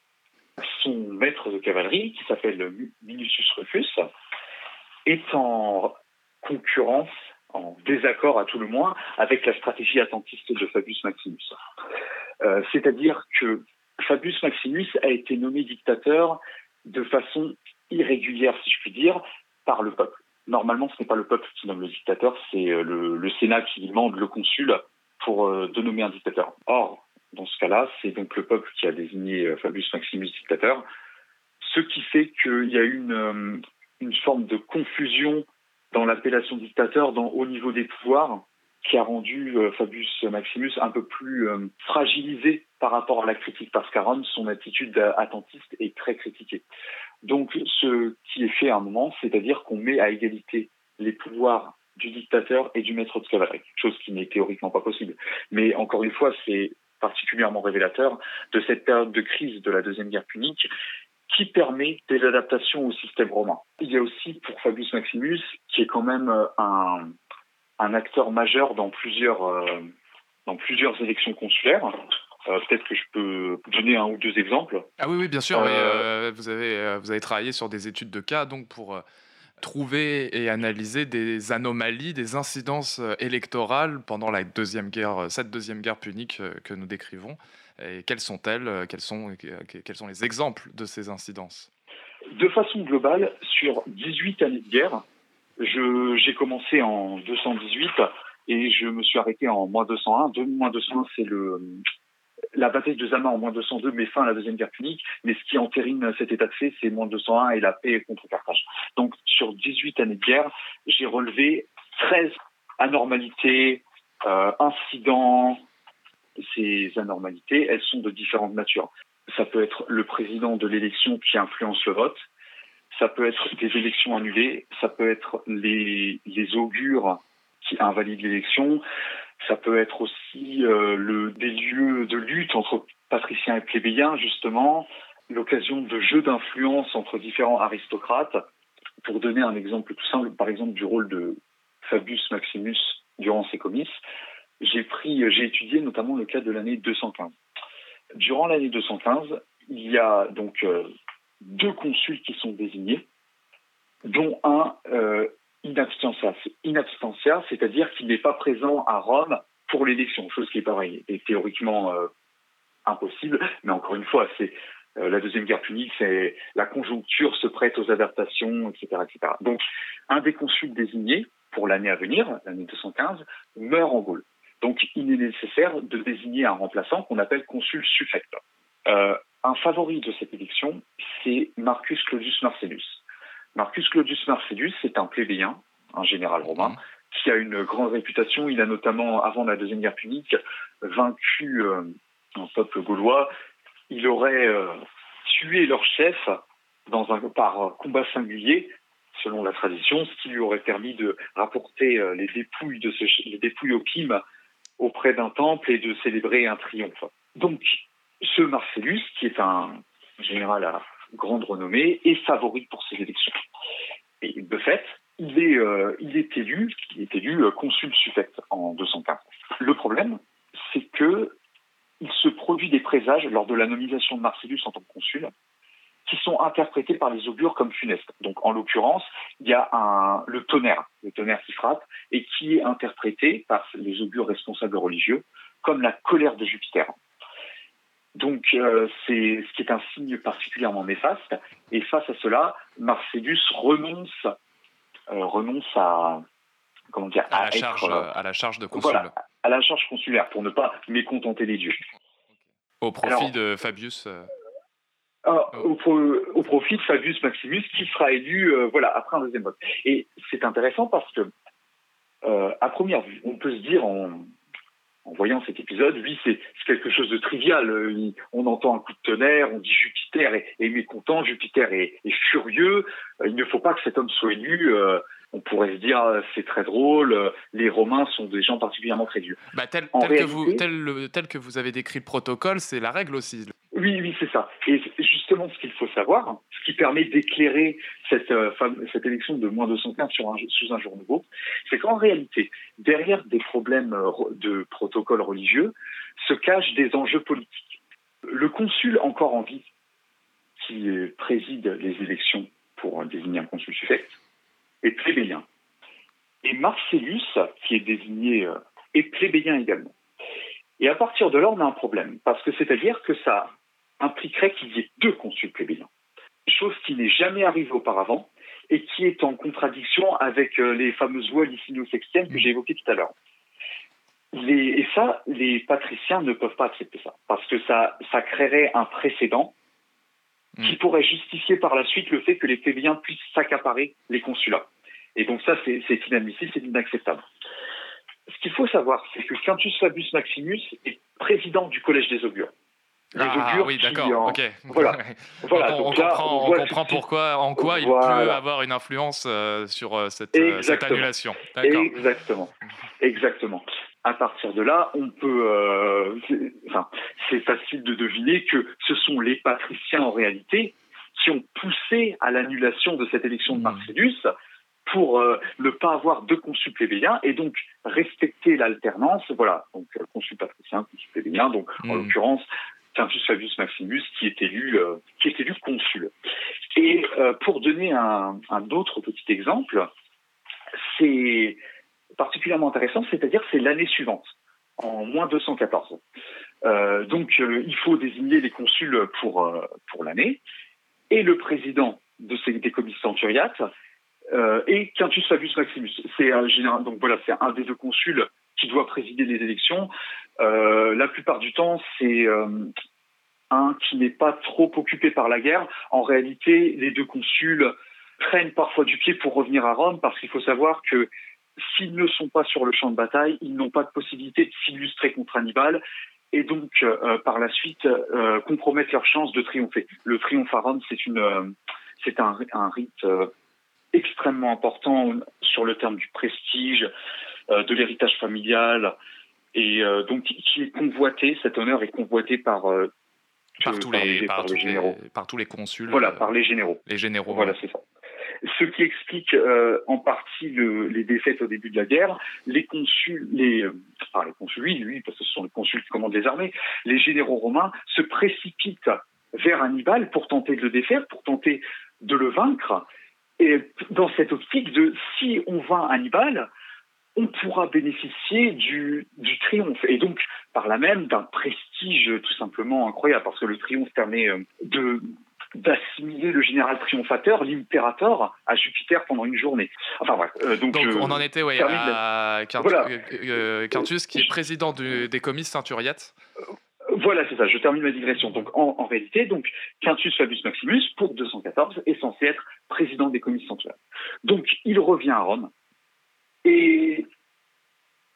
Son maître de cavalerie, qui s'appelle Minucius Rufus, est en concurrence, en désaccord à tout le moins, avec la stratégie attentiste de Fabius Maximus. Euh, c'est-à-dire que Fabius Maximus a été nommé dictateur de façon irrégulière, si je puis dire, par le peuple. Normalement, ce n'est pas le peuple qui nomme le dictateur, c'est euh, le, Sénat qui demande le consul pour euh, de nommer un dictateur. Or, dans ce cas-là, c'est donc le peuple qui a désigné euh, Fabius Maximus dictateur, ce qui fait qu'il y a une, une forme de confusion dans l'appellation dictateur au niveau des pouvoirs qui a rendu Fabius Maximus un peu plus fragilisé par rapport à la critique, parce Rome, son attitude attentiste est très critiquée. Donc, ce qui est fait à un moment, c'est-à-dire qu'on met à égalité les pouvoirs du dictateur et du maître de cavalerie, chose qui n'est théoriquement pas possible. Mais encore une fois, c'est particulièrement révélateur de cette période de crise de la Deuxième Guerre punique qui permet des adaptations au système romain. Il y a aussi pour Fabius Maximus, qui est quand même euh, un, acteur majeur dans plusieurs, euh, dans plusieurs élections consulaires, euh, peut-être que je peux donner un ou deux exemples. Ah oui, oui bien sûr. Euh, vous, avez, euh, vous avez travaillé sur des études de cas donc pour trouver et analyser des anomalies, des incidences électorales pendant la deuxième guerre, cette deuxième guerre punique que nous décrivons. Et quelles sont-elles quels sont, quels sont les exemples de ces incidences? De façon globale, sur 18 années de guerre, j'ai commencé en 218 et je me suis arrêté en moins 201. De moins 201, c'est le la bataille de Zama en moins 202 met fin à la deuxième guerre punique, mais ce qui entérine cet état de fait, c'est moins 201 et la paix contre Carthage. Donc sur 18 années de guerre, j'ai relevé 13 anormalités, euh, incidents. Ces anormalités, elles sont de différentes natures. Ça peut être le président de l'élection qui influence le vote, ça peut être des élections annulées, ça peut être les, les augures qui invalident l'élection, ça peut être aussi euh, le, des lieux de lutte entre patriciens et plébéiens, justement, l'occasion de jeux d'influence entre différents aristocrates. Pour donner un exemple tout simple, par exemple du rôle de Fabius Maximus durant ses comices, j'ai pris, j'ai étudié notamment le cas de l'année 215. Durant l'année 215, il y a donc euh, deux consuls qui sont désignés, dont un euh, inabstantia, c'est-à-dire qu'il n'est pas présent à Rome pour l'élection, chose qui est est théoriquement euh, impossible, mais encore une fois, c'est euh, la deuxième guerre punique, c'est la conjoncture se prête aux adaptations, etc., etc. Donc, un des consuls désignés pour l'année à venir, l'année 215, meurt en Gaule. Donc, il est nécessaire de désigner un remplaçant qu'on appelle consul suffect. Euh, un favori de cette élection, c'est Marcus Claudius Marcellus. Marcus Claudius Marcellus, c'est un plébéien, un général romain, mhm. qui a une grande réputation. Il a notamment, avant la Deuxième Guerre punique, vaincu euh, un peuple gaulois. Il aurait euh, tué leur chef dans un, par combat singulier, selon la tradition, ce qui lui aurait permis de rapporter euh, les dépouilles de ce, les dépouilles au Kim auprès d'un temple et de célébrer un triomphe. Donc, ce Marcellus, qui est un général à grande renommée, est favori pour ces élections. Et de fait, il est, euh, il est élu, il est élu euh, consul suffect en 215. Le problème, c'est que il se produit des présages lors de la nomination de Marcellus en tant que consul qui sont interprétés par les augures comme funestes. Donc, en l'occurrence, il y a un, le tonnerre, le tonnerre qui frappe, et qui est interprété par les augures responsables religieux comme la colère de Jupiter. Donc, euh, c'est ce qui est un signe particulièrement néfaste. Et face à cela, Marcellus renonce, euh, renonce à comment dire à, la charge, euh, à la charge de consul. à la charge consulaire pour ne pas mécontenter les dieux. Au profit de Fabius. Ah, au, profit de Fabius Maximus qui sera élu voilà après un deuxième vote. Et c'est intéressant parce que à première vue, on peut se dire en en voyant cet épisode, oui, c'est quelque chose de trivial. Euh, on entend un coup de tonnerre, on dit Jupiter est, mécontent, Jupiter est, furieux. Euh, il ne faut pas que cet homme soit élu. Euh, on pourrait se dire c'est très drôle. Les Romains sont des gens particulièrement très vieux. Bah, tel, que vous, tel, que vous avez décrit le protocole, c'est la règle aussi. Oui, oui, c'est ça. Et justement, ce qu'il faut savoir, ce qui permet d'éclairer cette, euh, élection de moins 215 sur un, sous un jour nouveau, c'est qu'en réalité, derrière des problèmes euh, de protocole religieux, se cachent des enjeux politiques. Le consul encore en vie, qui préside les élections pour désigner un consul suffect, est plébéien. Et Marcellus, qui est désigné, euh, est plébéien également. Et à partir de là, on a un problème, parce que c'est-à-dire que ça impliquerait qu'il y ait deux consuls plébéiens. Chose qui n'est jamais arrivée auparavant et qui est en contradiction avec euh, les fameuses lois licino-sextiennes que j'ai évoquées tout à l'heure. et ça, les patriciens ne peuvent pas accepter ça, parce que ça, ça créerait un précédent qui mm. pourrait justifier par la suite le fait que les plébéiens puissent s'accaparer les consulats. Et donc ça, c'est inadmissible, c'est inacceptable. Ce qu'il faut savoir, c'est que Quintus Fabius Maximus est président du Collège des augures ah, oui, d'accord. Ok. Voilà. on, comprend, pourquoi, en quoi il peut avoir une influence euh, sur euh, cette, euh, cette, annulation. Exactement. Exactement. À partir de là, on peut. enfin, c'est facile de deviner que ce sont les patriciens en réalité qui ont poussé à l'annulation de cette élection de hmm. Marcellus pour ne pas avoir de consul plébéien et donc respecter l'alternance. Voilà, donc consul patricien, consul plébéien. Donc, en hmm. l'occurrence, Quintus Fabius Maximus qui est élu, qui est élu consul. Et pour donner un, autre petit exemple, c'est particulièrement intéressant, c'est-à-dire c'est l'année suivante, en moins 214. Euh, donc il faut désigner les consuls pour, pour l'année, et le président de ces, des comices centuriates euh, et Quintus Fabius Maximus. C'est donc voilà, c'est un des deux consuls qui doit présider les élections. Euh, la plupart du temps, c'est euh, un qui n'est pas trop occupé par la guerre. En réalité, les deux consuls prennent parfois du pied pour revenir à Rome parce qu'il faut savoir que s'ils ne sont pas sur le champ de bataille, ils n'ont pas de possibilité de s'illustrer contre Hannibal et donc euh, par la suite compromettre leurs chances de triompher. Le triomphe à Rome, c'est une, c'est un, rite extrêmement important sur le terme du prestige, de l'héritage familial, et donc qui est convoité. Cet honneur est convoité par par, tous les, par, les, généraux. par tous les consuls. Voilà, par les généraux. Les généraux. Voilà, c'est ça. Ce qui explique euh, en partie le, les défaites au début de la guerre. Les consuls, les, euh, enfin les consuls, oui, lui, parce que ce sont les consuls qui commandent les armées, les généraux romains se précipitent vers Hannibal pour tenter de le défaire, pour tenter de le vaincre. Et dans cette optique de si on vainc Hannibal, on pourra bénéficier du, du, triomphe et donc par là même d'un prestige tout simplement incroyable parce que le triomphe permet euh, de d'assimiler le général triomphateur, l'impérator, à Jupiter pendant une journée. Enfin bref. Euh, donc, on en était ouais, à euh, Quintus, qui est président des comices ceinturiates. Voilà, c'est ça. Je termine ma digression. Donc, en, en, réalité, donc Quintus Fabius Maximus, pour 214, est censé être président des comices ceinturiates. Donc, il revient à Rome et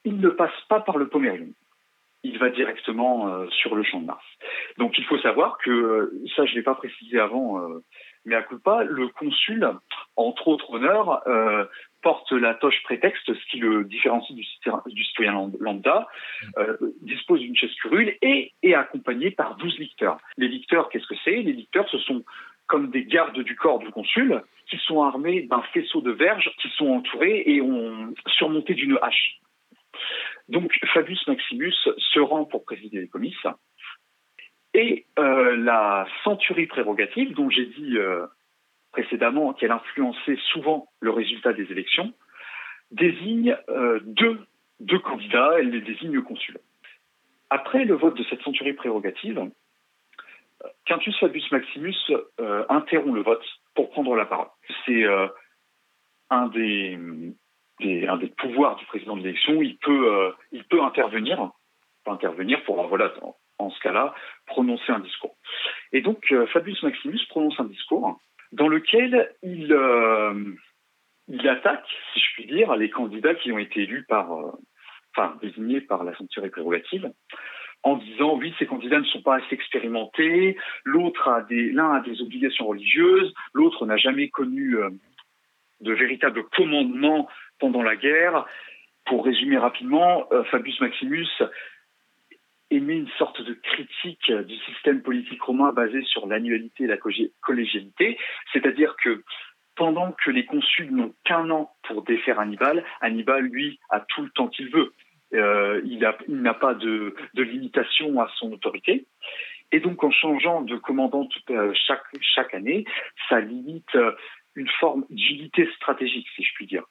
il ne passe pas par le Pomerium. Il va directement euh, sur le champ de Mars. Donc il faut savoir que, euh, ça je ne l'ai pas précisé avant, euh, mais à coup pas, le consul, entre autres honneurs, porte la toche prétexte, ce qui le différencie du, citoyen lambda, dispose d'une chaise curule et est accompagné par 12 licteurs. Les licteurs, qu'est-ce que c'est? Les licteurs, ce sont comme des gardes du corps du consul, qui sont armés d'un faisceau de verges, qui sont entourés et ont surmonté d'une hache. Donc Fabius Maximus se rend pour présider les comices. Et euh, la centurie prérogative, dont j'ai dit euh, précédemment qu'elle influençait souvent le résultat des élections, désigne euh, deux, deux candidats, elle les désigne consul. Après le vote de cette centurie prérogative, Quintus Fabius Maximus euh, interrompt le vote pour prendre la parole. C'est euh, un des, pouvoirs du président de l'élection. Il peut, euh, intervenir, pour, voilà, en, ce cas-là, prononcer un discours. Et donc, Fabius Maximus prononce un discours dans lequel il, attaque, si je puis dire, les candidats qui ont été élus par, enfin, désignés par la centurie prérogative en disant oui, ces candidats ne sont pas assez expérimentés, l'autre a des, l'un a des obligations religieuses, l'autre n'a jamais connu euh, de véritable commandement pendant la guerre. Pour résumer rapidement, euh, Fabius Maximus émet une sorte de critique du système politique romain basé sur l'annualité et la collégialité, c'est-à-dire que pendant que les consuls n'ont qu'un an pour défaire Hannibal, Hannibal, lui, a tout le temps qu'il veut. Euh, il n'a pas de, de, limitation à son autorité. Et donc, en changeant de commandant euh, chaque, chaque année, ça limite euh, une forme d'unité stratégique, si je puis dire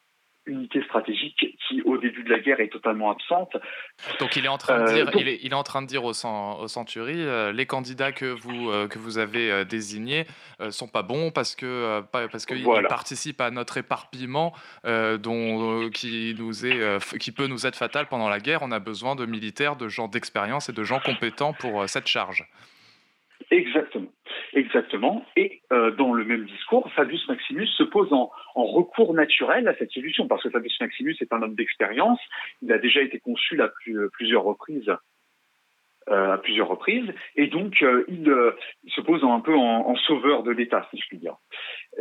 unité stratégique qui, au début de la guerre, est totalement absente. Donc, il est en train de dire, euh, il, est, il, est, en train de dire aux, au Century, euh, les candidats que vous, euh, que vous avez désignés sont pas bons parce que parce qu'ils voilà. participent à notre éparpillement dont, qui, nous est, qui peut nous être fatal pendant la guerre. On a besoin de militaires, de gens d'expérience et de gens compétents pour cette charge. Exactement. Exactement. Et euh, dans le même discours, Fabius Maximus se pose en, recours naturel à cette solution, parce que Fabius Maximus est un homme d'expérience. Il a déjà été consul à euh, plusieurs reprises. Euh, à plusieurs reprises, et donc il, se pose un peu en, sauveur de l'État, si je puis dire.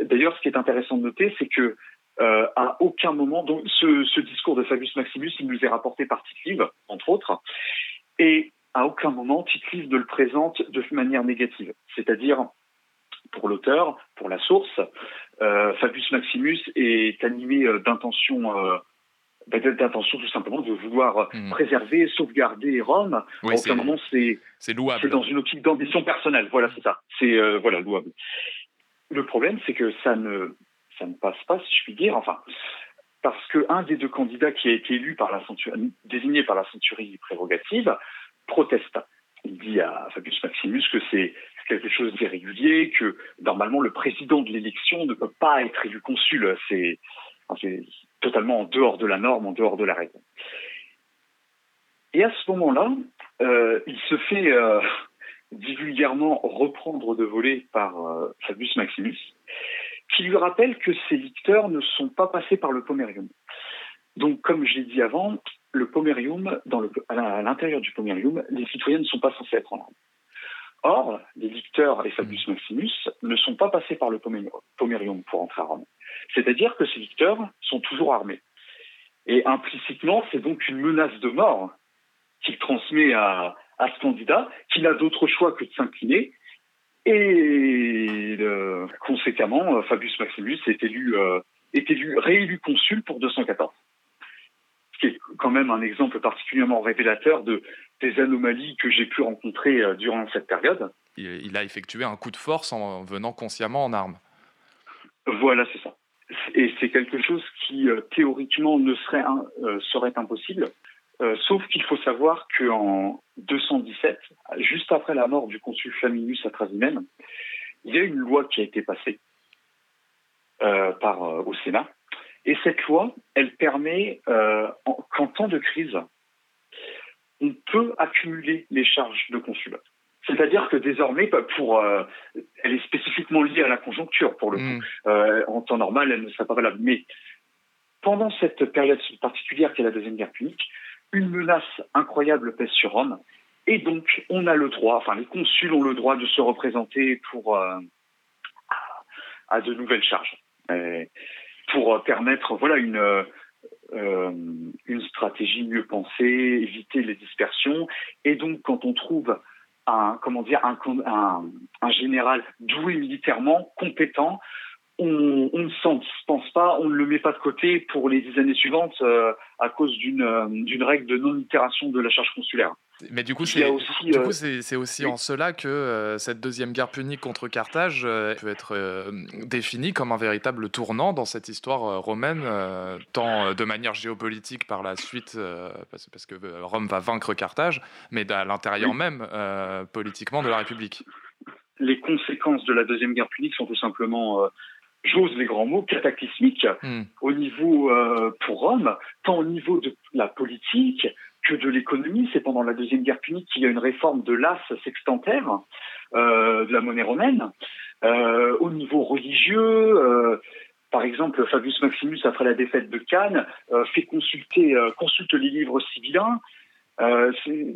D'ailleurs, ce qui est intéressant de noter, c'est que à aucun moment, donc ce, discours de Fabius Maximus, il nous est rapporté par tite entre autres, et à aucun moment Tite-Live ne le présente de manière négative. C'est-à-dire, pour l'auteur, pour la source, euh, Fabius Maximus est animé euh, d'intentions euh, ben, d'intention tout simplement de vouloir mmh. préserver, sauvegarder Rome. Oui, c'est c'est louable. C'est dans une optique d'ambition personnelle. Voilà, c'est ça. C'est voilà louable. Le problème, c'est que ça ne ça ne passe pas, si je puis dire. Enfin, parce qu'un des deux candidats qui a été élu par la désigné par la centurie prérogative proteste. Il dit à Fabius Maximus que c'est quelque chose d'irrégulier, que normalement le président de l'élection ne peut pas être élu consul. C'est totalement en dehors de la norme, en dehors de la règle. Et à ce moment-là, euh, il se fait euh, vulgairement reprendre de voler par euh, Fabius Maximus, qui lui rappelle que ses licteurs ne sont pas passés par le pomerium. Donc, comme je l'ai dit avant, le pomerium, dans le, à l'intérieur du pomerium, les citoyens ne sont pas censés être en armes. Or, les licteurs et Fabius Maximus ne sont pas passés par le pomerium pour entrer à Rome. C'est-à-dire que ces licteurs sont toujours armés. Et implicitement, c'est donc une menace de mort qu'il transmet à, à ce candidat, qui n'a d'autre choix que de s'incliner. Et euh, conséquemment, Fabius Maximus est élu, euh, est élu, réélu consul pour 214. Qui est quand même un exemple particulièrement révélateur de, des anomalies que j'ai pu rencontrer durant cette période. Il, a effectué un coup de force en venant consciemment en armes. Voilà, c'est ça. Et c'est quelque chose qui, théoriquement, ne serait, serait impossible euh, sauf qu'il faut savoir qu'en 217, juste après la mort du consul Flaminius à Trasimène, il y a une loi qui a été passée euh, par, euh, au Sénat. Et cette loi, elle permet qu'en temps de crise, on peut accumuler les charges de consulat. C'est-à-dire que désormais, bah, pour, elle est spécifiquement liée à la conjoncture pour le coup. Mm. en temps normal, elle ne serait pas valable. Mais pendant cette période particulière qui est la deuxième guerre punique, une menace incroyable pèse sur Rome. Et donc, on a le droit, enfin, les consuls ont le droit de se représenter pour euh, à de nouvelles charges, pour permettre, voilà, une euh, une stratégie mieux pensée, éviter les dispersions. Et donc, quand on trouve un comment dire un général doué militairement, compétent, on, ne s'en pense pas, on ne le met pas de côté pour les dix années suivantes euh, à cause euh, d'une règle de non-itération de la charge consulaire. Mais du coup, c'est aussi, euh, aussi en cela que cette deuxième guerre punique contre Carthage peut être définie comme un véritable tournant dans cette histoire romaine, tant de manière géopolitique par la suite, parce, parce, que Rome va vaincre Carthage, mais à l'intérieur même, politiquement, de la République. Les conséquences de la deuxième guerre punique sont tout simplement j'ose les grands mots, cataclysmiques hmm. au niveau euh, pour Rome, tant au niveau de la politique que de l'économie. C'est pendant la deuxième guerre punique qu'il y a une réforme de l'as sextantaire euh, de la monnaie romaine. Euh, au niveau religieux, par exemple, Fabius Maximus, après la défaite de Cannes, fait consulter, consulte les livres sibyllins.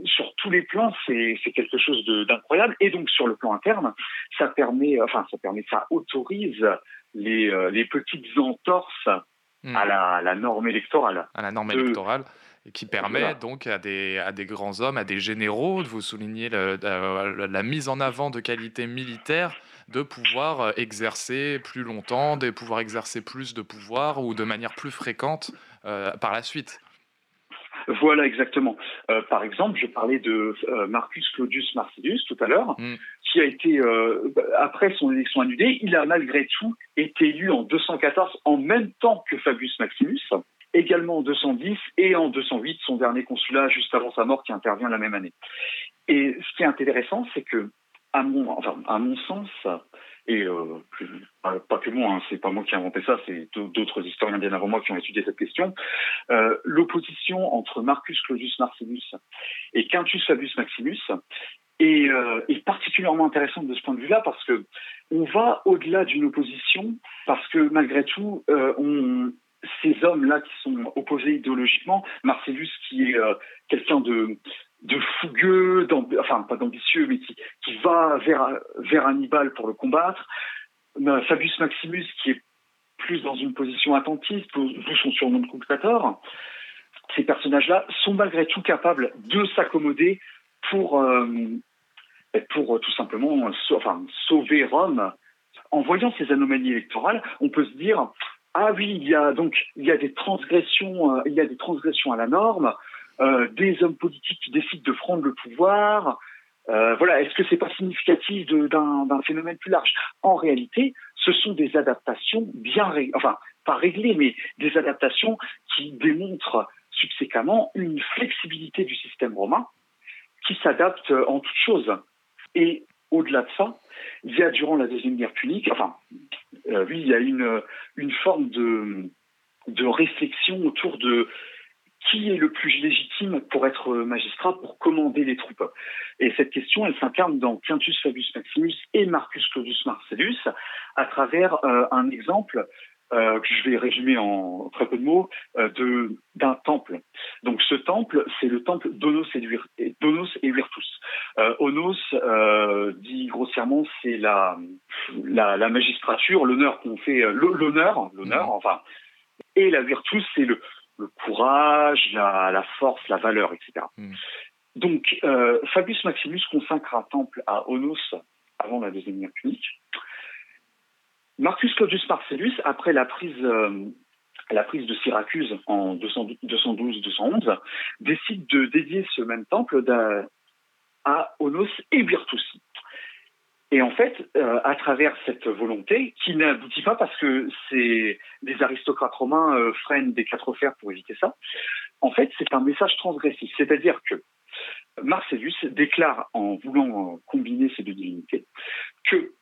sur tous les plans, c'est quelque chose d'incroyable. Et donc sur le plan interne, ça permet, enfin ça permet, ça autorise les, euh, les petites entorses hmm. à, la, norme électorale. À la norme électorale qui permet donc à des, à des grands hommes, à des généraux, de vous souligner la, mise en avant de qualités militaires, de pouvoir euh, exercer plus longtemps, de pouvoir exercer plus de pouvoir ou de manière plus fréquente euh, par la suite. Voilà, exactement. Euh, par exemple, je parlais de euh, Marcus Claudius Marcellus tout à l'heure, mm. qui a été, euh, après son élection annulée, il a malgré tout été élu en 214 en même temps que Fabius Maximus, également en 210 et en 208, son dernier consulat juste avant sa mort qui intervient la même année. Et ce qui est intéressant, c'est que, à mon, enfin, à mon sens, et euh, pas que moi, hein, c'est pas moi qui ai inventé ça, c'est d'autres historiens bien avant moi qui ont étudié cette question. Euh, L'opposition entre Marcus Claudius Marcellus et Quintus Fabius Maximus est, euh, est particulièrement intéressante de ce point de vue-là parce que on va au-delà d'une opposition parce que malgré tout, euh, on, ces hommes-là qui sont opposés idéologiquement, Marcellus qui est euh, quelqu'un de de fougueux, enfin pas d'ambitieux, mais qui, va vers, vers Hannibal pour le combattre. Fabius Maximus qui est plus dans une position attentiste, d'où son surnom de Cunctator. Ces personnages-là sont malgré tout capables de s'accommoder pour, euh, pour tout simplement sauver Rome. En voyant ces anomalies électorales, on peut se dire ah oui, il y a donc il y a des transgressions, euh, il y a des transgressions à la norme, euh, des hommes politiques qui décident de prendre le pouvoir. Euh, voilà, est-ce que c'est pas significatif d'un phénomène plus large? En réalité, ce sont des adaptations bien réglées, enfin pas réglées, mais des adaptations qui démontrent subséquemment une flexibilité du système romain qui s'adapte en toutes choses. Et au-delà de ça, il y a durant la deuxième guerre punique, enfin, euh, oui, il y a une, une forme de, de réflexion autour de qui est le plus légitime pour être magistrat, pour commander les troupes Et cette question, elle s'incarne dans Quintus Fabius Maximus et Marcus Claudius Marcellus à travers euh, un exemple euh, que je vais résumer en très peu de mots, euh, de d'un temple. Donc ce temple, c'est le temple d'Onos et, d'Onos et Virtus. Euh, Onos, dit grossièrement, c'est la, la, la magistrature, l'honneur qu'on fait, l'honneur, l'honneur, mmh. enfin, et la Virtus, c'est le, le courage, la, la, force, la valeur, etc. Mmh. Donc Fabius Maximus consacre un temple à Onos avant la deuxième guerre punique. Marcus Claudius Marcellus, après la prise, euh, la prise de Syracuse en 212-211, décide de dédier ce même temple à Onos et Virtus. Et en fait, euh, à travers cette volonté, qui n'aboutit pas parce que c'est les aristocrates romains euh, freinent des quatre fers pour éviter ça, en fait, c'est un message transgressif. C'est-à-dire que Marcellus déclare, en voulant combiner ces deux divinités, que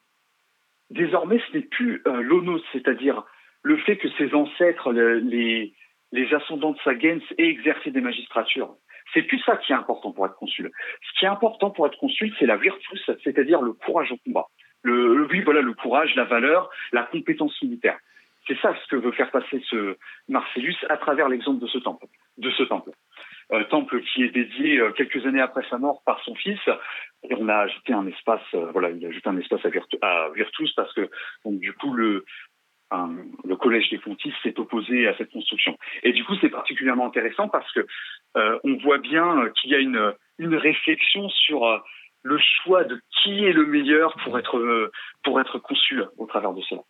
désormais, ce n'est plus euh, l'onos, c'est-à-dire le fait que ses ancêtres, les, les ascendants de Sagens, aient exercé des magistratures. C'est plus ça qui est important pour être consul. Ce qui est important pour être consul, c'est la virtus, c'est-à-dire le courage au combat. Le, oui, voilà, le courage, la valeur, la compétence militaire. C'est ça ce que veut faire passer ce Marcellus à travers l'exemple de ce temple, de ce temple. Euh, temple qui est dédié euh, quelques années après sa mort par son fils. Et on a ajouté un espace, euh, voilà, il a ajouté un espace à, Virtus parce que donc du coup le le collège des Pontifs s'est opposé à cette construction. Et du coup, c'est particulièrement intéressant parce que on voit bien qu'il y a une, réflexion sur le choix de qui est le meilleur pour être pour être consul au travers de cela.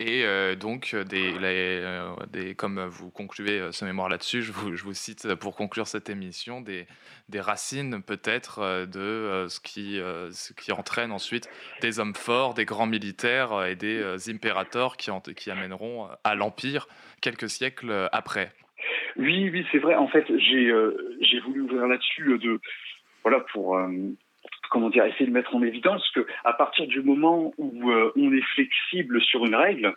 Et euh, donc, euh, euh, des, comme vous concluez ce mémoire là-dessus, je vous, cite pour conclure cette émission des, des racines peut-être de ce, qui, ce qui entraîne ensuite des hommes forts, des grands militaires et des impérateurs qui, qui amèneront à l'Empire quelques siècles après. Oui, oui, c'est vrai. En fait, j'ai j'ai voulu ouvrir là-dessus de voilà pour comment dire, essayer de mettre en évidence que à partir du moment où euh, on est flexible sur une règle,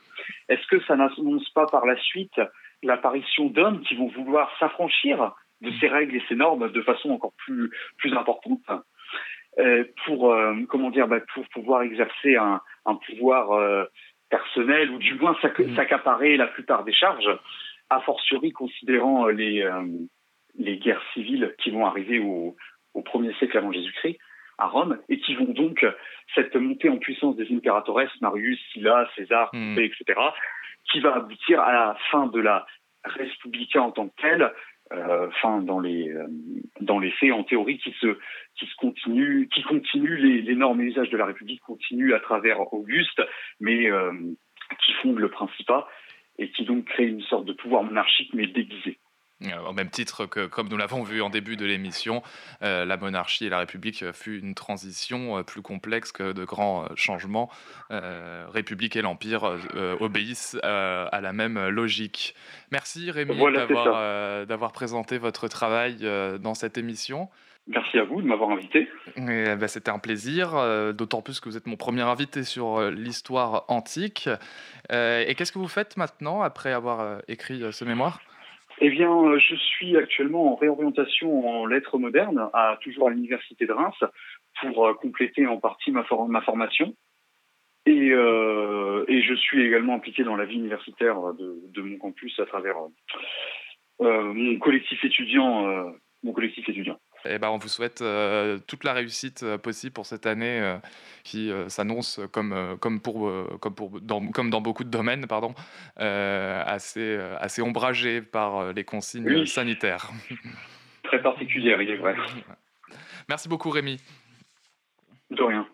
est-ce que ça n'annonce pas par la suite l'apparition d'hommes qui vont vouloir s'affranchir de ces règles et ces normes de façon encore plus plus importante euh, pour euh, comment dire bah, pour pouvoir exercer un, un pouvoir personnel ou du moins mmh. s'accaparer la plupart des charges, a fortiori considérant les les guerres civiles qui vont arriver au, au premier siècle avant Jésus-Christ à Rome et qui vont donc cette montée en puissance des impératores, Marius, Sylla, César, hmm. etc., qui va aboutir à la fin de la Respublica en tant que telle, euh, fin dans les euh, dans les faits en théorie qui se qui se continue qui continue les, les normes et usages de la République continuent à travers Auguste mais euh, qui fonde le Principat et qui donc crée une sorte de pouvoir monarchique mais déguisé. Euh, au même titre que, comme nous l'avons vu en début de l'émission, euh, la monarchie et la République fut une transition euh, plus complexe que de grands changements. République et l'Empire obéissent à la même logique. Merci Rémi d'avoir présenté votre travail dans cette émission. Merci à vous de m'avoir invité. Ben, c'était un plaisir, d'autant plus que vous êtes mon premier invité sur l'histoire antique. et qu'est-ce que vous faites maintenant après avoir écrit ce mémoire? Eh bien, euh, je suis actuellement en réorientation en lettres modernes, à, toujours à l'université de Reims, pour euh, compléter en partie ma, ma formation. Et, euh, et, je suis également impliqué dans la vie universitaire de, de mon campus à travers euh, mon collectif étudiant. mon collectif étudiant. Eh ben, on vous souhaite euh, toute la réussite euh, possible pour cette année euh, qui s'annonce comme, comme, pour, comme, pour, dans, comme dans beaucoup de domaines, pardon, assez, assez ombragée par les consignes sanitaires. [LAUGHS] Très particulière, il est vrai. Merci beaucoup Rémi. De rien.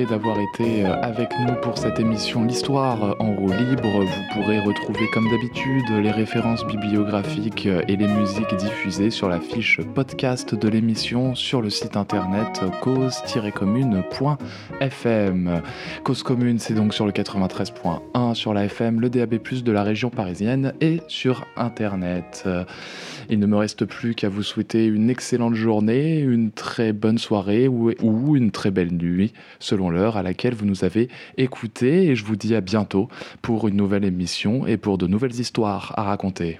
Euh, d'avoir été euh, avec nous pour cette émission L'Histoire en roue libre. Vous pourrez retrouver comme d'habitude les références bibliographiques et les musiques diffusées sur la fiche podcast de l'émission sur le site internet cause-commune.fm. Cause commune, c'est donc sur le 93.1 sur la FM, le DAB+, de la région parisienne et sur internet. Il ne me reste plus qu'à vous souhaiter une excellente journée, une très bonne soirée ou, une très belle nuit, selon l'heure à laquelle vous nous avez écoutés. Et je vous dis à bientôt pour une nouvelle émission et pour de nouvelles histoires à raconter.